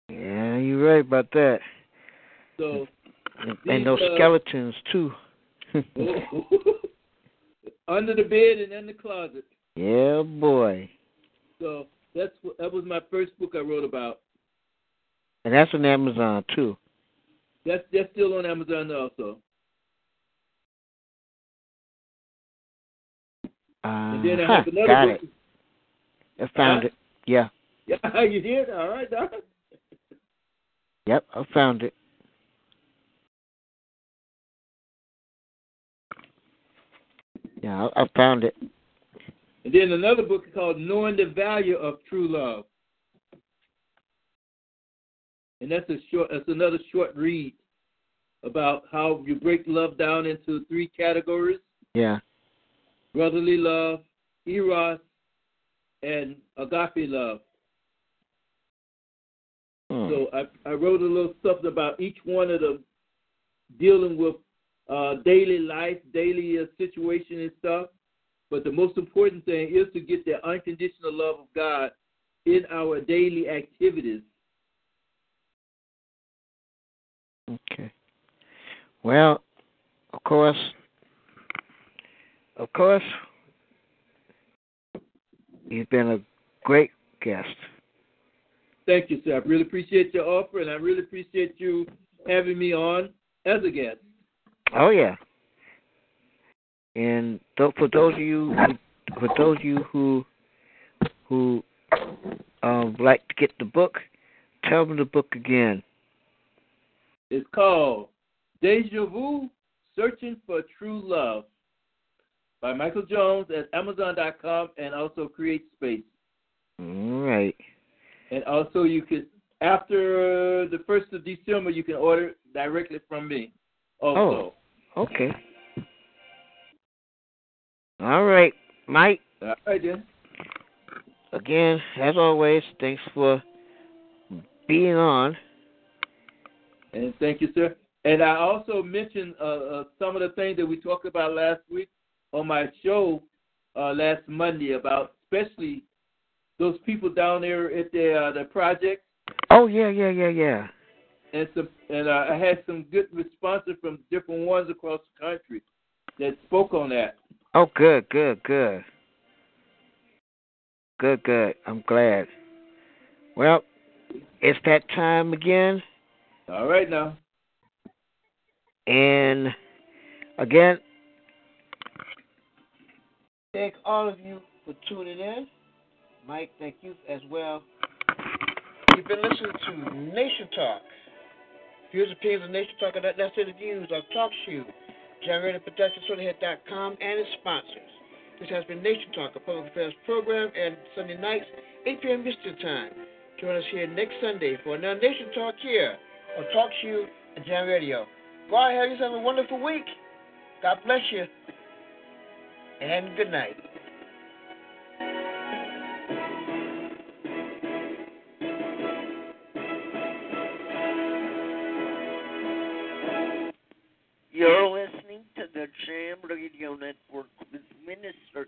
[SPEAKER 3] Yeah, you're right about that.
[SPEAKER 15] So
[SPEAKER 3] And,
[SPEAKER 15] These,
[SPEAKER 3] and those
[SPEAKER 15] uh,
[SPEAKER 3] skeletons too.
[SPEAKER 15] under the bed and in the closet.
[SPEAKER 3] yeah, boy.
[SPEAKER 15] So that's what, that was my first book I wrote about.
[SPEAKER 3] And that's on Amazon too.
[SPEAKER 15] That's that's still on Amazon also.
[SPEAKER 3] Uh,
[SPEAKER 15] And then I
[SPEAKER 3] huh,
[SPEAKER 15] have another
[SPEAKER 3] got
[SPEAKER 15] book.
[SPEAKER 3] it. I found
[SPEAKER 15] Huh?
[SPEAKER 3] it. Yeah.
[SPEAKER 15] Yeah, you did. All right, Doc.
[SPEAKER 3] Yep, I found it. Yeah, I, I found it.
[SPEAKER 15] And then another book called Knowing the Value of True Love. and that's a short. That's another short read about how you break love down into three categories:
[SPEAKER 3] Yeah.
[SPEAKER 15] Brotherly love, eros, and agape love.
[SPEAKER 3] Hmm.
[SPEAKER 15] So I, I wrote a little something about each one of them dealing with uh, daily life, daily uh, situation and stuff. But the most important thing is to get the unconditional love of God in our daily activities.
[SPEAKER 3] Okay. Well, of course, of course, you've been a great guest.
[SPEAKER 15] Thank you, sir. I really appreciate your offer, and I really appreciate you having me on as a guest.
[SPEAKER 3] Oh yeah. And th- for those of you, who, for those of you who who um, like to get the book, tell them the book again.
[SPEAKER 15] It's called Deja Vu Searching for True Love by Michael Jones at Amazon.com and also Create Space.
[SPEAKER 3] All right.
[SPEAKER 15] And also, you could, after the 1st of December, you can order directly from me. Also.
[SPEAKER 3] Oh, okay. All right, Mike.
[SPEAKER 15] All right, then.
[SPEAKER 3] Again, as always, thanks for being on.
[SPEAKER 15] And thank you, sir. And I also mentioned uh, uh, some of the things that we talked about last week on my show uh, last Monday about especially those people down there at the uh, the project.
[SPEAKER 3] Oh yeah, yeah, yeah, yeah.
[SPEAKER 15] And some and uh, I had some good responses from different ones across the country that spoke on that.
[SPEAKER 3] Oh, good, good, good. Good, good. I'm glad. Well, it's that time again.
[SPEAKER 15] All right now.
[SPEAKER 3] And again, thank all of you for tuning in. Mike, thank you as well. You've been listening to Nation Talk. Views and opinions of Nation Talk are not necessarily views of Talk Shoe, Generated Productions, SodaHead.com, and its sponsors. This has been Nation Talk, a public affairs program, and Sunday nights, 8 p.m. Eastern Time. Join us here next Sunday for another Nation Talk here on Talk Shoe and Jam Radio. Go out and have yourself a wonderful week. God bless you. And good night.
[SPEAKER 4] You're listening to the Jam Radio Network with Minister